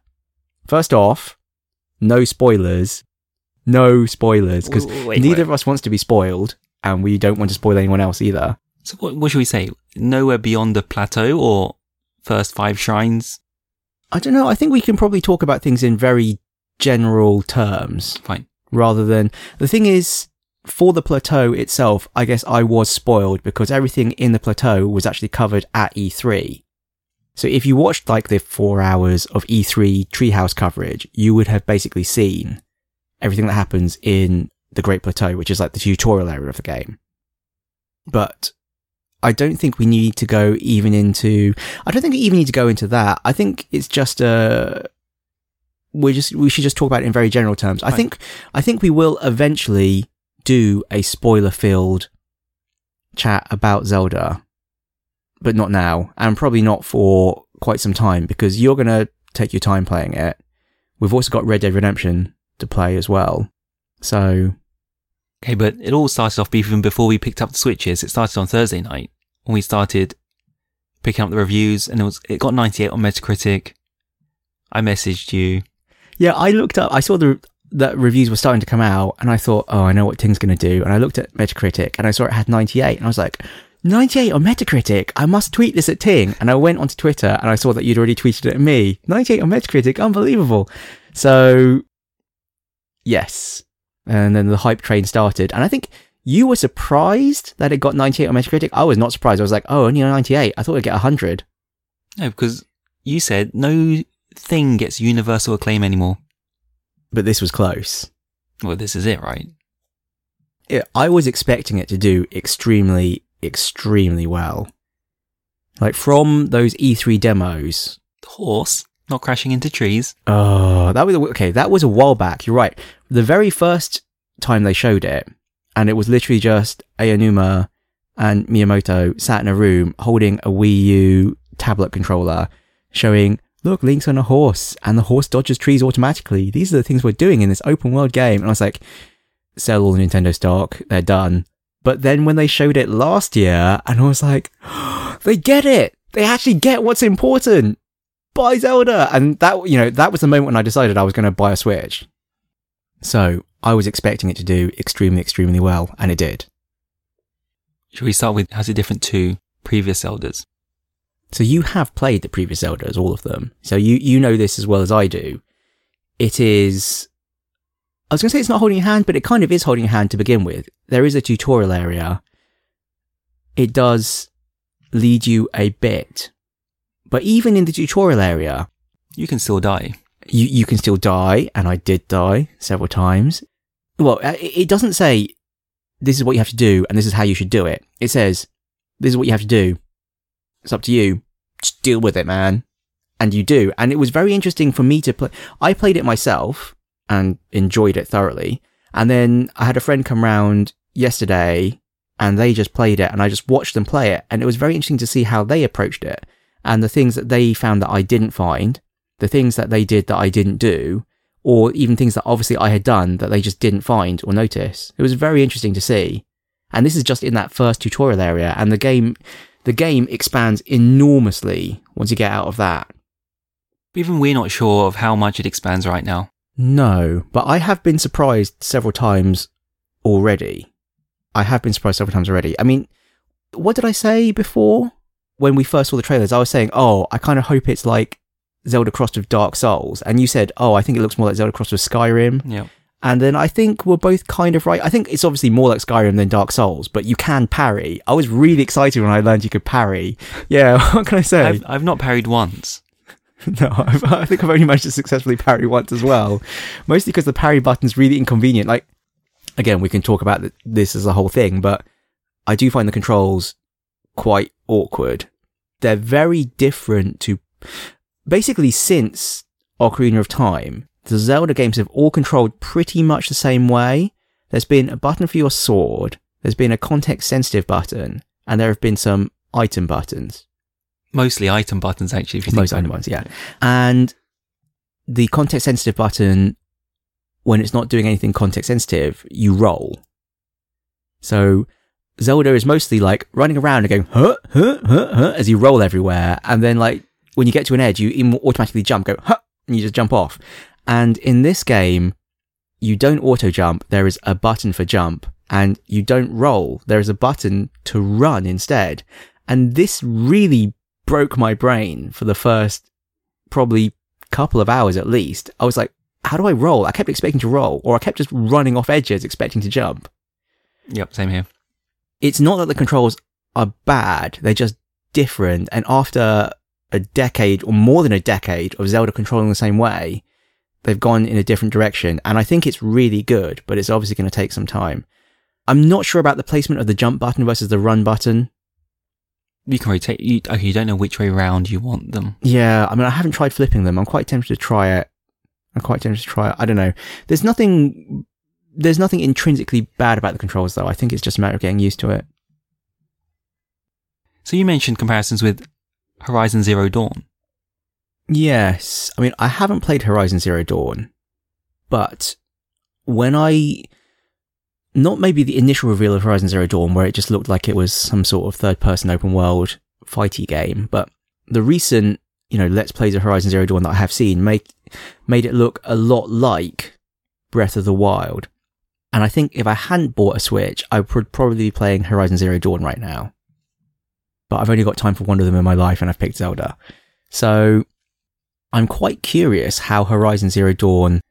First off, no spoilers. No spoilers, because neither wait. of us wants to be spoiled, and we don't want to spoil anyone else either. So what, what should we say? Nowhere beyond the plateau or first five shrines? I don't know, I think we can probably talk about things in very general terms. Fine. rather than the thing is for the plateau itself i guess i was spoiled because everything in the plateau was actually covered at e3 so if you watched like the four hours of e3 treehouse coverage you would have basically seen everything that happens in the great plateau which is like the tutorial area of the game. But i don't think we need to go even into i don't think we even need to go into that. I think it's just a we just we should just talk about it in very general terms. I think I think we will eventually do a spoiler filled chat about Zelda, but not now, and probably not for quite some time because you're gonna take your time playing it. We've also got Red Dead Redemption to play as well, so Okay, but it all started off even before we picked up the switches. It started on Thursday night when we started picking up the reviews, and it was it got 98 on Metacritic. I messaged you. yeah, I looked up. I saw the that reviews were starting to come out, and I thought, oh, I know what Ting's gonna do. And I looked at Metacritic, and I saw it had 98, and I was like. 98 on Metacritic. I must tweet this at Ting. And I went onto Twitter and I saw that you'd already tweeted it at me. 98 on Metacritic. Unbelievable. So, yes. And then the hype train started. And I think you were surprised that it got 98 on Metacritic. I was not surprised. I was like, oh, only 98. I thought it'd get 100. No, because you said no thing gets universal acclaim anymore. But this was close. Well, this is it, right? it, I was expecting it to do extremely, extremely well. Like from those E3 demos. The horse not crashing into trees. Oh, that was okay. That was a while back. You're right. The very first time they showed it, and it was literally just Aonuma and Miyamoto sat in a room holding a Wii U tablet controller, showing, "Look, Link's on a horse, and the horse dodges trees automatically. These are the things we're doing in this open world game." And I was like, "Sell all the Nintendo stock. They're done." But then when they showed it last year, and I was like, "They get it. They actually get what's important." buy Zelda. And that, you know, that was the moment when I decided I was going to buy a Switch. So I was expecting it to do extremely, extremely well, and it did. Should we start with how's it different to previous Zeldas? So you have played the previous Zeldas, all of them. So you, you know this as well as I do. It is, I was going to say it's not holding your hand, but it kind of is holding your hand to begin with. There is a tutorial area. It does lead you a bit. But even in the tutorial area, You can still die. you, you can still die, and I did die several times. Well, uh, it it doesn't say this is what you have to do and this is how you should do it. It says this is what you have to do. It's up to you. Just deal with it, man. And you do. And it was very interesting for me to play. I played it myself and enjoyed it thoroughly. And then I had a friend come round yesterday and they just played it and I just watched them play it. And it was very interesting to see how they approached it. and the things that they found that I didn't find, the things that they did that I didn't do, or even things that obviously I had done that they just didn't find or notice. It was very interesting to see. And this is just in that first tutorial area, and the game, the game expands enormously once you get out of that. Even we're not sure of how much it expands right now. No, but I have been surprised several times already. I have been surprised several times already. I mean, what did I say before? When we first saw the trailers, I was saying, oh, I kind of hope it's like Zelda Crossed with Dark Souls. And you said, oh, I think it looks more like Zelda Crossed with Skyrim. Yeah. And then I think we're both kind of right. I think it's obviously more like Skyrim than Dark Souls, but you can parry. I was really excited when I learned you could parry. Yeah, what can I say? I've, I've not parried once. No, I've, I think I've only managed to successfully parry once as well. Mostly because the parry button's really inconvenient. Like, again, we can talk about this as a whole thing, but I do find the controls quite awkward. They're very different to, basically since Ocarina of Time, the Zelda games have all controlled pretty much the same way. There's been a button for your sword, there's been a context sensitive button, and there have been some item buttons. Mostly item buttons, actually. If you think Most item it. buttons, yeah. And the context sensitive button, when it's not doing anything context sensitive, you roll. So Zelda is mostly like running around and going, huh, huh, huh, huh, as you roll everywhere. And then like when you get to an edge, you automatically jump, go, huh, and you just jump off. And in this game, you don't auto jump. There is a button for jump and you don't roll. There is a button to run instead. And this really broke my brain for the first probably couple of hours at least. I was like, how do I roll? I kept expecting to roll or I kept just running off edges expecting to jump. Yep, same here. It's not that the controls are bad. They're just different. And after a decade or more than a decade of Zelda controlling the same way, they've gone in a different direction. And I think it's really good, but it's obviously going to take some time. I'm not sure about the placement of the jump button versus the run button. You can rotate. You, okay, you don't know which way round you want them. Yeah, I mean, I haven't tried flipping them. I'm quite tempted to try it. I'm quite tempted to try it. I don't know. There's nothing, there's nothing intrinsically bad about the controls though. I think it's just a matter of getting used to it. So you mentioned comparisons with Horizon Zero Dawn. Yes. I mean, I haven't played Horizon Zero Dawn, but when I, not maybe the initial reveal of Horizon Zero Dawn where it just looked like it was some sort of third person open world fighty game, but the recent, you know, Let's Plays of Horizon Zero Dawn that I have seen made, made it look a lot like Breath of the Wild. And I think if I hadn't bought a Switch, I would probably be playing Horizon Zero Dawn right now. But I've only got time for one of them in my life and I've picked Zelda. So I'm quite curious how Horizon Zero Dawn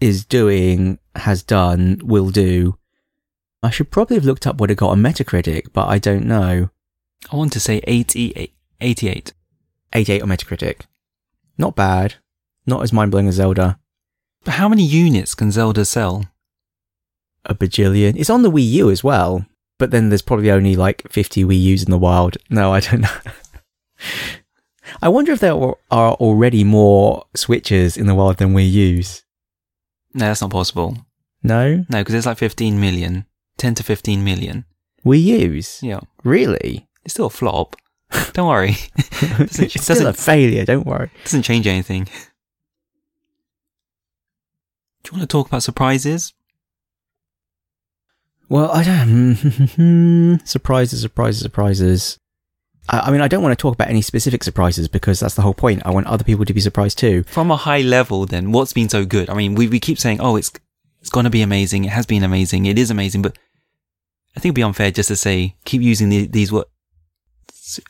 is doing, has done, will do. I should probably have looked up what it got on Metacritic, but I don't know. I want to say 88. 88. 88 on Metacritic. Not bad. Not as mind blowing as Zelda. But how many units can Zelda sell? A bajillion. It's on the Wii U as well, but then there's probably only like 50 Wii U's in the wild. No, I don't know. I wonder if there are already more Switches in the world than Wii U's. No, that's not possible. No? No, because there's like 15 million. 10 to 15 million. Wii U's? Yeah. Really? It's still a flop. Don't worry. it's it still a failure, don't worry. doesn't change anything. Do you want to talk about surprises? Well, I don't. Hmm, hmm, hmm. surprises, surprises, surprises. I, I mean, I don't want to talk about any specific surprises because that's the whole point. I want other people to be surprised too. From a high level, then, what's been so good? I mean, we, we keep saying, oh, it's, it's going to be amazing. It has been amazing. It is amazing. But I think it'd be unfair just to say, keep using the, these what,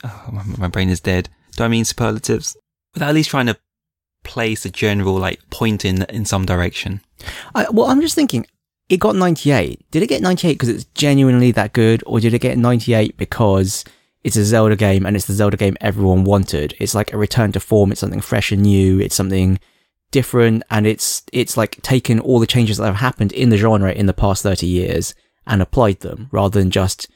oh, my, my brain is dead. Do I mean superlatives? Without at least trying to place a general, like, point in, in some direction. I, well, I'm just thinking, it got 98. Did it get 98 because it's genuinely that good, or did it get 98 because it's a Zelda game and it's the Zelda game everyone wanted? It's like a return to form. It's something fresh and new. It's something different, and it's it's like taken all the changes that have happened in the genre in the past 30 years and applied them, rather than just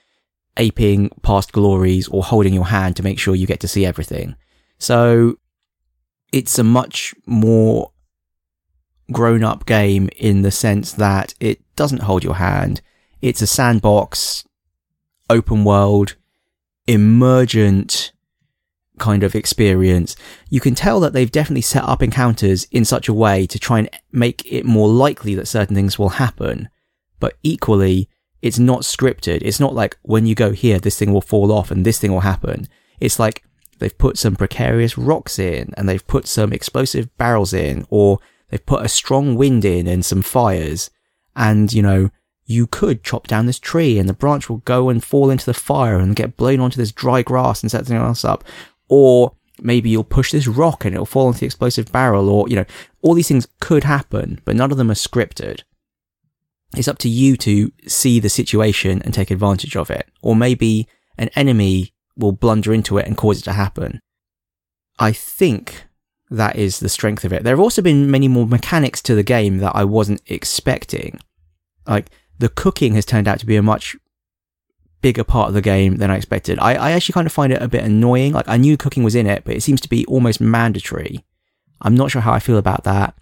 aping past glories or holding your hand to make sure you get to see everything. So it's a much more grown up game in the sense that it doesn't hold your hand. It's a sandbox, open world, emergent, kind of experience, you can tell that they've definitely set up encounters in such a way to try and make it more likely that certain things will happen. But equally, it's not scripted. It's not like when you go here, this thing will fall off and this thing will happen. It's like they've put some precarious rocks in and they've put some explosive barrels in or they've put a strong wind in and some fires. And, you know, you could chop down this tree and the branch will go and fall into the fire and get blown onto this dry grass and set something else up. Or maybe you'll push this rock and it'll fall into the explosive barrel or, you know, all these things could happen, but none of them are scripted. It's up to you to see the situation and take advantage of it. Or maybe an enemy will blunder into it and cause it to happen. I think that is the strength of it. There have also been many more mechanics to the game that I wasn't expecting. Like, the cooking has turned out to be a much bigger part of the game than I expected. I, I actually kind of find it a bit annoying. Like, I knew cooking was in it, but it seems to be almost mandatory. I'm not sure how I feel about that.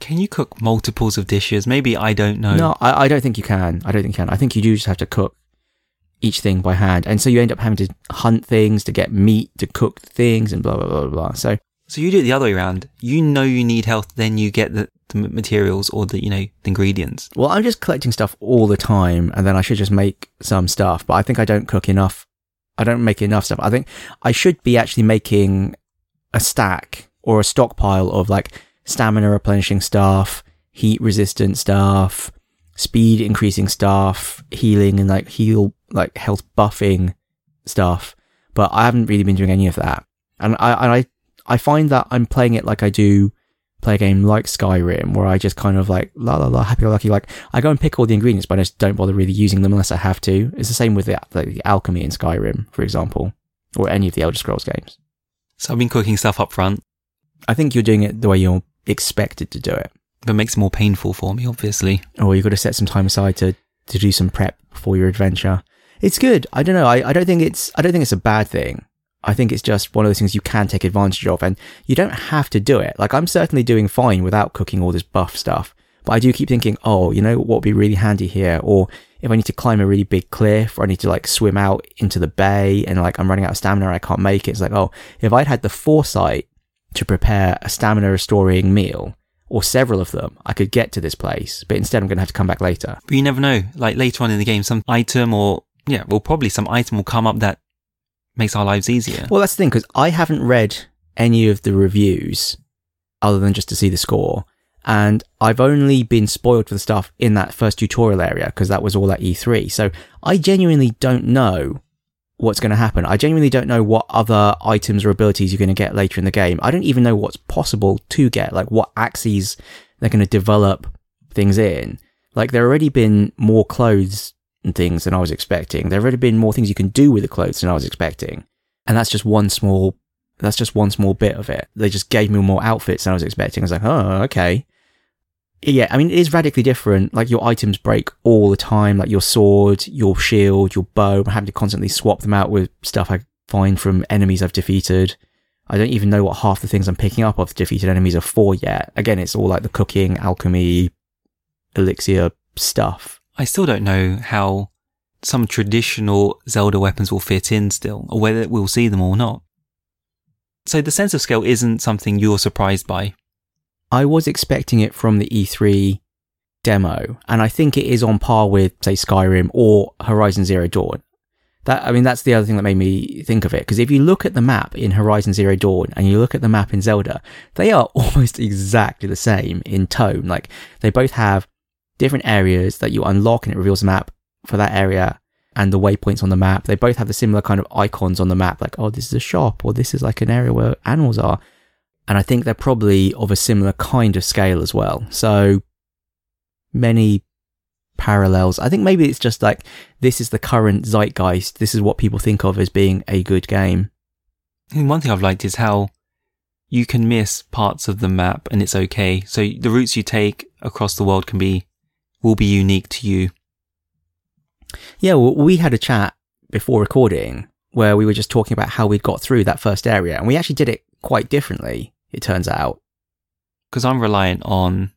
Can you cook multiples of dishes? Maybe I don't know. No, I, I don't think you can. I don't think you can. I think you do just have to cook each thing by hand. And so you end up having to hunt things to get meat to cook things and blah, blah, blah, blah, blah. So So you do it the other way around. You know you need health, then you get the, the materials or the, you know, the ingredients. Well, I'm just collecting stuff all the time, and then I should just make some stuff. But I think I don't cook enough. I don't make enough stuff. I think I should be actually making a stack or a stockpile of like stamina replenishing stuff, heat resistant stuff, speed increasing stuff, healing and like heal, like health buffing stuff. But I haven't really been doing any of that. And I, and I, I find that I'm playing it like I do play a game like Skyrim, where I just kind of like la la la happy go lucky. Like I go and pick all the ingredients, but I just don't bother really using them unless I have to. It's the same with the, like, the alchemy in Skyrim, for example, or any of the Elder Scrolls games. So I've been cooking stuff up front, I think you're doing it the way you're expected to do it, but it makes it more painful for me, obviously. or you've got to set some time aside to to do some prep before your adventure. It's good. I don't know. I, I don't think it's I don't think it's a bad thing. I think it's just one of those things you can take advantage of, and you don't have to do it. Like I'm certainly doing fine without cooking all this buff stuff, but I do keep thinking, oh, you know what would be really handy here, or if I need to climb a really big cliff, or I need to like swim out into the bay, and like I'm running out of stamina, I can't make it. It's like, oh, if I'd had the foresight to prepare a stamina restoring meal, or several of them, I could get to this place, but instead I'm going to have to come back later. But you never know. Like later on in the game, some item or, yeah, well, probably some item will come up that makes our lives easier. Well, that's the thing, because I haven't read any of the reviews other than just to see the score. And I've only been spoiled for the stuff in that first tutorial area because that was all at E3. So I genuinely don't know what's going to happen. I genuinely don't know what other items or abilities you're going to get later in the game. I don't even know what's possible to get, like what axes they're going to develop things in. Like there already been more clothes and things than I was expecting. There have already been more things you can do with the clothes than I was expecting. And that's just one small, that's just one small bit of it. They just gave me more outfits than I was expecting. I was like, oh, okay. Yeah, I mean, it is radically different. Like your items break all the time, like your sword, your shield, your bow. I'm having to constantly swap them out with stuff I find from enemies I've defeated. I don't even know what half the things I'm picking up of defeated enemies are for yet. Again, it's all like the cooking, alchemy, elixir stuff. I still don't know how some traditional Zelda weapons will fit in still, or whether we'll see them or not. So the sense of scale isn't something you're surprised by. I was expecting it from the E3 demo, and I think it is on par with, say, Skyrim or Horizon Zero Dawn. That I mean, that's the other thing that made me think of it. Because if you look at the map in Horizon Zero Dawn and you look at the map in Zelda, they are almost exactly the same in tone. Like they both have different areas that you unlock, and it reveals a map for that area and the waypoints on the map. They both have the similar kind of icons on the map, like oh, this is a shop, or this is like an area where animals are. And I think they're probably of a similar kind of scale as well. So many parallels. I think maybe it's just like this is the current zeitgeist. This is what people think of as being a good game. And one thing I've liked is how you can miss parts of the map and it's okay. So the routes you take across the world can be, will be unique to you. Yeah, well, we had a chat before recording where we were just talking about how we'd got through that first area, and we actually did it quite differently. It turns out. Because I'm reliant on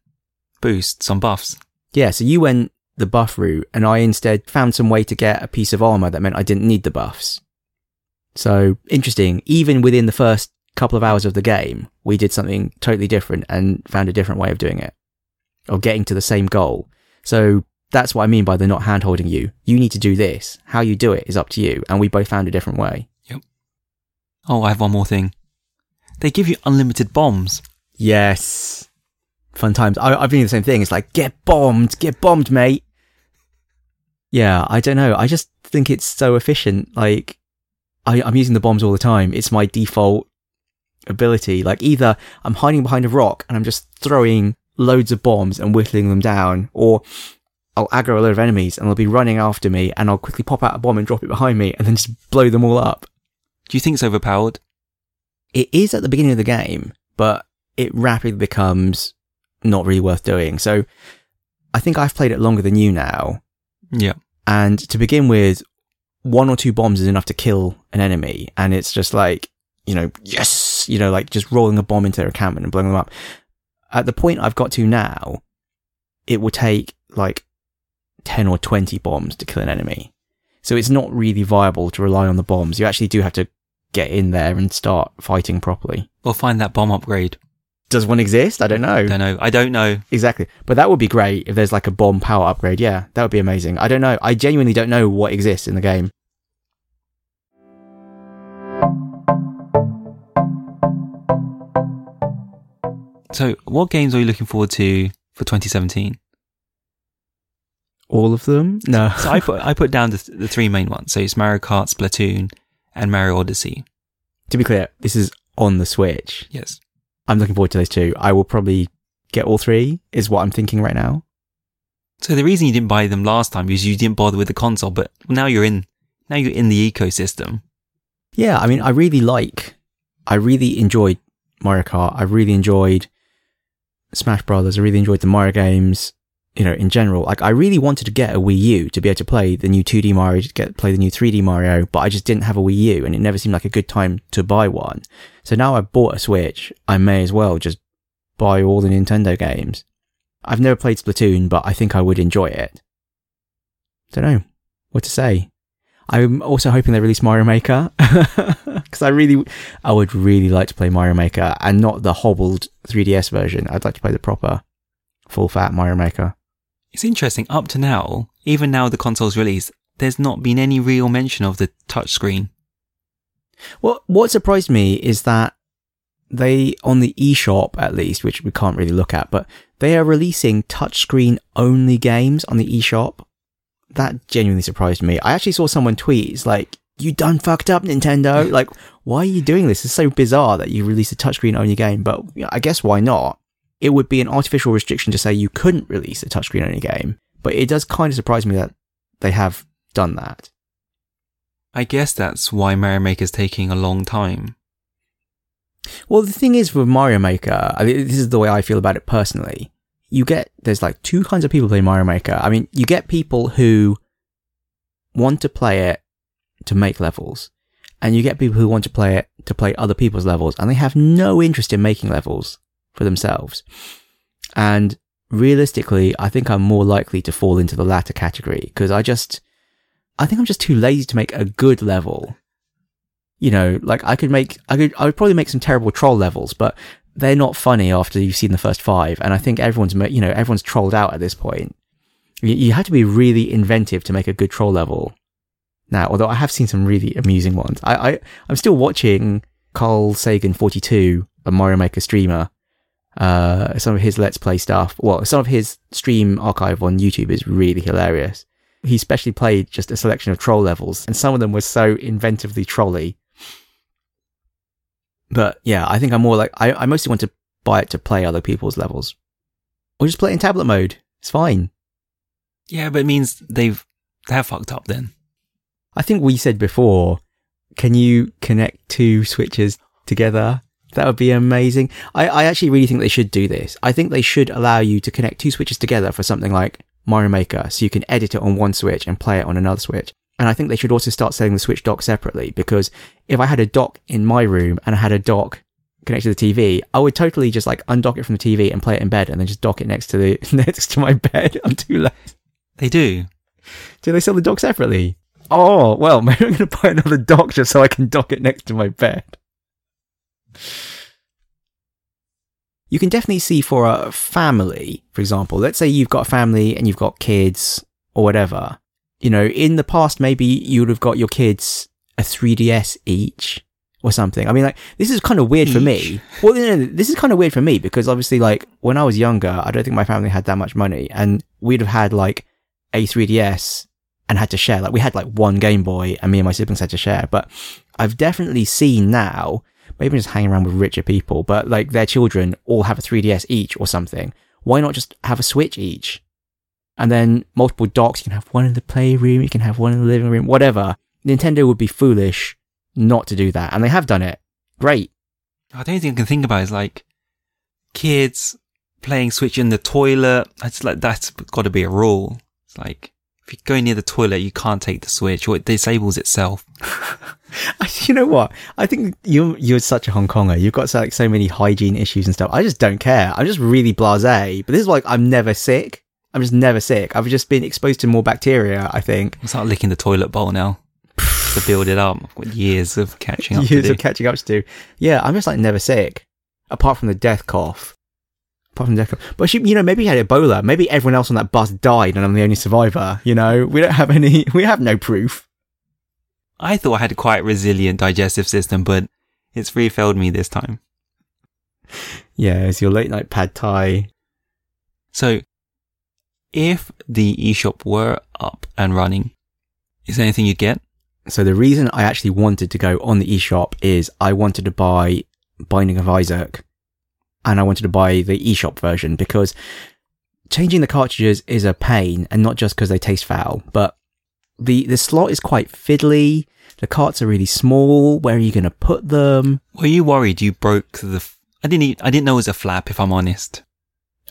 boosts, on buffs. Yeah, so you went the buff route, and I instead found some way to get a piece of armor that meant I didn't need the buffs. So interesting. Even within the first couple of hours of the game, we did something totally different and found a different way of doing it or getting to the same goal. So that's what I mean by the not hand holding you. You need to do this. How you do it is up to you. And we both found a different way. Yep. Oh, I have one more thing. They give you unlimited bombs. Yes. Fun times. I, I've been doing the same thing. It's like, get bombed, get bombed, mate. Yeah, I don't know. I just think it's so efficient. Like, I, I'm using the bombs all the time. It's my default ability. Like, either I'm hiding behind a rock and I'm just throwing loads of bombs and whittling them down, or I'll aggro a load of enemies and they'll be running after me and I'll quickly pop out a bomb and drop it behind me and then just blow them all up. Do you think it's overpowered? it is at the beginning of the game, but it rapidly becomes not really worth doing. So I think I've played it longer than you now. Yeah. And to begin with, one or two bombs is enough to kill an enemy. And it's just like, you know, yes, you know, like just rolling a bomb into their encampment and blowing them up. At the point I've got to now, it will take like 10 or 20 bombs to kill an enemy. So it's not really viable to rely on the bombs. You actually do have to get in there and start fighting properly. We'll find that bomb upgrade. Does one exist? I don't know. I don't know. I don't know. Exactly. But that would be great if there's like a bomb power upgrade. Yeah, that would be amazing. I don't know. I genuinely don't know what exists in the game. So, what games are you looking forward to for 2017? All of them? No. So I put I put down the, the three main ones. So it's Mario Kart, Splatoon, and Mario Odyssey. to be clear, this is on the Switch. Yes. I'm looking forward to those two. I will probably get all three, is what I'm thinking right now. So the reason you didn't buy them last time is you didn't bother with the console, but now you're in now you're in the ecosystem. Yeah, I mean, I really like, I really enjoyed Mario Kart. I really enjoyed Smash Brothers. I really enjoyed the Mario games, you know, in general. Like, I really wanted to get a Wii U to be able to play the new 2D Mario, to get play the new 3D Mario, but I just didn't have a Wii U, and it never seemed like a good time to buy one. So now I've bought a Switch, I may as well just buy all the Nintendo games. I've never played Splatoon, but I think I would enjoy it. Don't know what to say. I'm also hoping they release Mario Maker because I really, I would really like to play Mario Maker and not the hobbled 3DS version. I'd like to play the proper, full fat Mario Maker. It's interesting. Up to now, even now the console's released, there's not been any real mention of the touchscreen. What what surprised me is that they on the eShop at least, which we can't really look at, but they are releasing touchscreen only games on the eShop. That genuinely surprised me. I actually saw someone tweet, it's like, you done fucked up, Nintendo. like, why are you doing this? It's so bizarre that you release a touchscreen only game, but I guess why not? It would be an artificial restriction to say you couldn't release a touchscreen only game, but it does kind of surprise me that they have done that. I guess that's why Mario Maker's taking a long time. Well, the thing is with Mario Maker, I mean, this is the way I feel about it personally. You get, there's like two kinds of people playing Mario Maker. I mean, you get people who want to play it to make levels, and you get people who want to play it to play other people's levels, and they have no interest in making levels for themselves. And realistically, I think I'm more likely to fall into the latter category because I just, I think I'm just too lazy to make a good level you know, like I could make, I could, I would probably make some terrible troll levels, but they're not funny after you've seen the first five. And I think everyone's, you know, everyone's trolled out at this point. You, had to be really inventive to make a good troll level. Now, although I have seen some really amusing ones, I, I, I'm still watching Carl Sagan 42, a Mario Maker streamer. Uh, some of his Let's Play stuff, well, some of his stream archive on YouTube is really hilarious. He specially played just a selection of troll levels, and some of them were so inventively trolly but yeah, I think I'm more like I, I mostly want to buy it to play other people's levels, or just play it in tablet mode. It's fine. Yeah, but it means they've they're fucked up then. I think we said before, can you connect two switches together? That would be amazing. I, I actually really think they should do this. I think they should allow you to connect two switches together for something like Mario Maker, so you can edit it on one switch and play it on another switch. And I think they should also start selling the Switch dock separately because if I had a dock in my room and I had a dock connected to the TV, I would totally just like undock it from the TV and play it in bed and then just dock it next to the next to my bed. I'm too late. They do. Do they sell the dock separately? Oh, well, maybe I'm going to buy another dock just so I can dock it next to my bed. You can definitely see for a family, for example, let's say you've got a family and you've got kids or whatever. You know, in the past, maybe you would have got your kids a 3DS each or something. I mean, like, this is kind of weird for me. Well, this is kind of weird for me because obviously, like, when I was younger, I don't think my family had that much money and we'd have had like a 3DS and had to share. Like, we had like one Game Boy and me and my siblings had to share. But I've definitely seen now, maybe just hanging around with richer people, but like their children all have a 3DS each or something. Why not just have a Switch each? And then multiple docks. You can have one in the playroom, you can have one in the living room, whatever. Nintendo would be foolish not to do that. And they have done it. Great. I don't think I can think about is like kids playing Switch in the toilet. It's like that's got to be a rule. It's like if you go near the toilet, you can't take the Switch, or it disables itself. You know what? I think you're you're such a Hong Konger. You've got so, like so many hygiene issues and stuff. I just don't care. I'm just really blasé. But this is like I'm never sick. I'm just never sick. I've just been exposed to more bacteria. I think I'm start licking the toilet bowl now to build it up. I've got years of catching up. years of catching up to do. Yeah, I'm just like never sick, apart from the death cough. Apart from. But she, you know, maybe he had Ebola. Maybe everyone else on that bus died, and I'm the only survivor. You know, we don't have any. We have no proof. I thought I had a quite resilient digestive system, but it's really failed me this time. Yeah, it's your late night pad thai. So, if the eShop were up and running, is there anything you'd get? So the reason I actually wanted to go on the eShop is I wanted to buy Binding of Isaac and I wanted to buy the eShop version because changing the cartridges is a pain and not just because they taste foul, but the, the slot is quite fiddly. The carts are really small. Where are you going to put them? Were you worried you broke the? F- I didn't. I didn't know it was a flap. If I'm honest.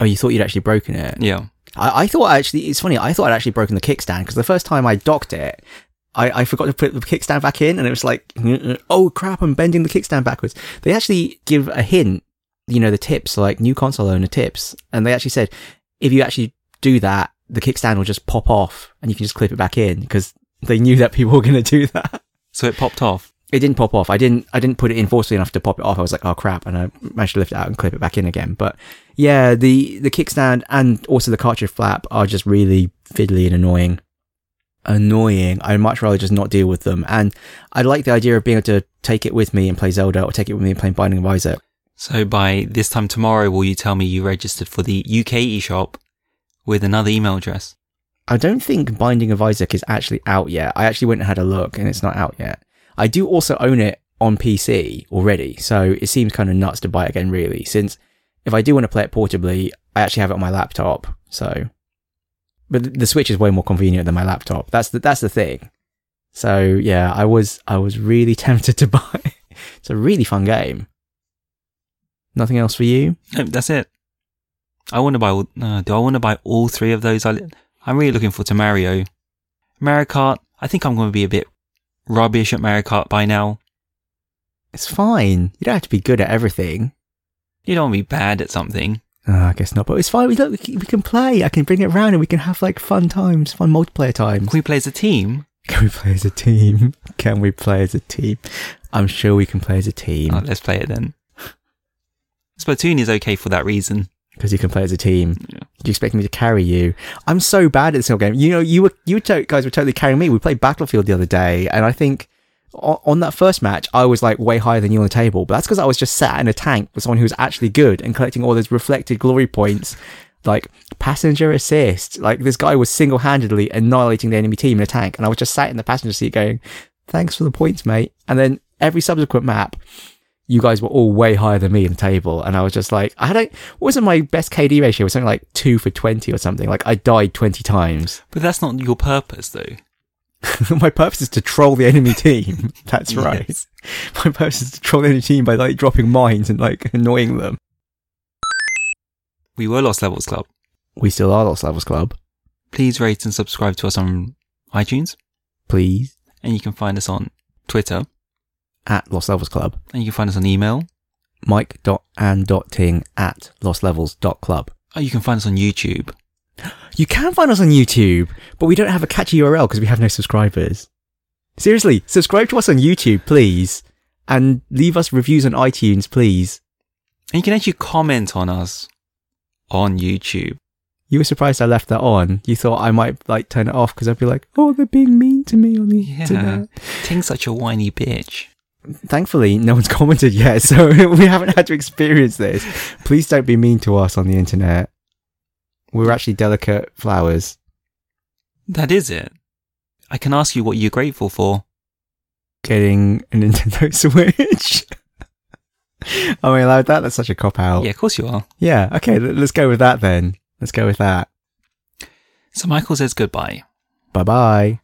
Oh, you thought you'd actually broken it? Yeah. I, I thought actually, it's funny, I thought I'd actually broken the kickstand because the first time I docked it, I, I forgot to put the kickstand back in and it was like, mm, mm, oh crap, I'm bending the kickstand backwards. They actually give a hint, you know, the tips, like new console owner tips. And they actually said, if you actually do that, the kickstand will just pop off and you can just clip it back in because they knew that people were going to do that. So it popped off. It didn't pop off. I didn't. I didn't put it in forcefully enough to pop it off. I was like, "Oh crap!" and I managed to lift it out and clip it back in again. But yeah, the the kickstand and also the cartridge flap are just really fiddly and annoying. Annoying. I'd much rather just not deal with them. And I like the idea of being able to take it with me and play Zelda, or take it with me and play Binding of Isaac. So by this time tomorrow, will you tell me you registered for the UK eShop with another email address? I don't think Binding of Isaac is actually out yet. I actually went and had a look, and it's not out yet. I do also own it on PC already, so it seems kind of nuts to buy it again, really, since if I do want to play it portably, I actually have it on my laptop, so. But the Switch is way more convenient than my laptop. That's the, that's the thing. So yeah, I was, I was really tempted to buy. it. it's a really fun game. Nothing else for you? No, that's it. I want to buy. All, uh, do I want to buy all three of those? I, I'm really looking forward to Mario. Mario Kart. I think I'm going to be a bit rubbish at Mario Kart by now. It's fine. You don't have to be good at everything. You don't want to be bad at something. Uh, I guess not, but it's fine. We, look, we can- we can play. I can bring it around and we can have like fun times, fun multiplayer times. Can we play as a team? Can we play as a team? Can we play as a team? I'm sure we can play as a team Oh, let's play it then. Splatoon is okay for that reason. because you can play as a team. Yeah. Do you expect me to carry you? I'm so bad at this whole game. You know, you were you to- guys were totally carrying me. We played Battlefield the other day, and I think on, on that first match, I was like way higher than you on the table. But that's because I was just sat in a tank with someone who was actually good and collecting all those reflected glory points. Like passenger assist, like this guy was single-handedly annihilating the enemy team in a tank, and I was just sat in the passenger seat going, "Thanks for the points, mate." And then every subsequent map, you guys were all way higher than me in the table, and I was just like, I had a, wasn't my best KD ratio? It was something like two for twenty or something. Like I died twenty times. But that's not your purpose, though. my purpose is to troll the enemy team. That's right. Yes. My purpose is to troll the enemy team by like dropping mines and like annoying them. We were Lost Levels Club. We still are Lost Levels Club. Please rate and subscribe to us on iTunes, Please and you can find us on Twitter, at Lost Levels Club. and you can find us on email. Mike.and.ting at lostlevels.club. Oh, you can find us on YouTube. You can find us on YouTube, but we don't have a catchy URL because we have no subscribers. Seriously, subscribe to us on YouTube, please. And leave us reviews on iTunes, please. And you can actually comment on us on YouTube. You were surprised I left that on. You thought I might like turn it off because I'd be like, oh, they're being mean to me on the Yeah. internet. Ting's such a whiny bitch. Thankfully, no one's commented yet, so we haven't had to experience this. Please don't be mean to us on the internet. We're actually delicate flowers. That is it. I can ask you what you're grateful for. Getting a Nintendo Switch. Am I allowed that? That's such a cop out. Yeah, of course you are. Yeah, okay, let's go with that then. Let's go with that. So Michael says goodbye. Bye bye.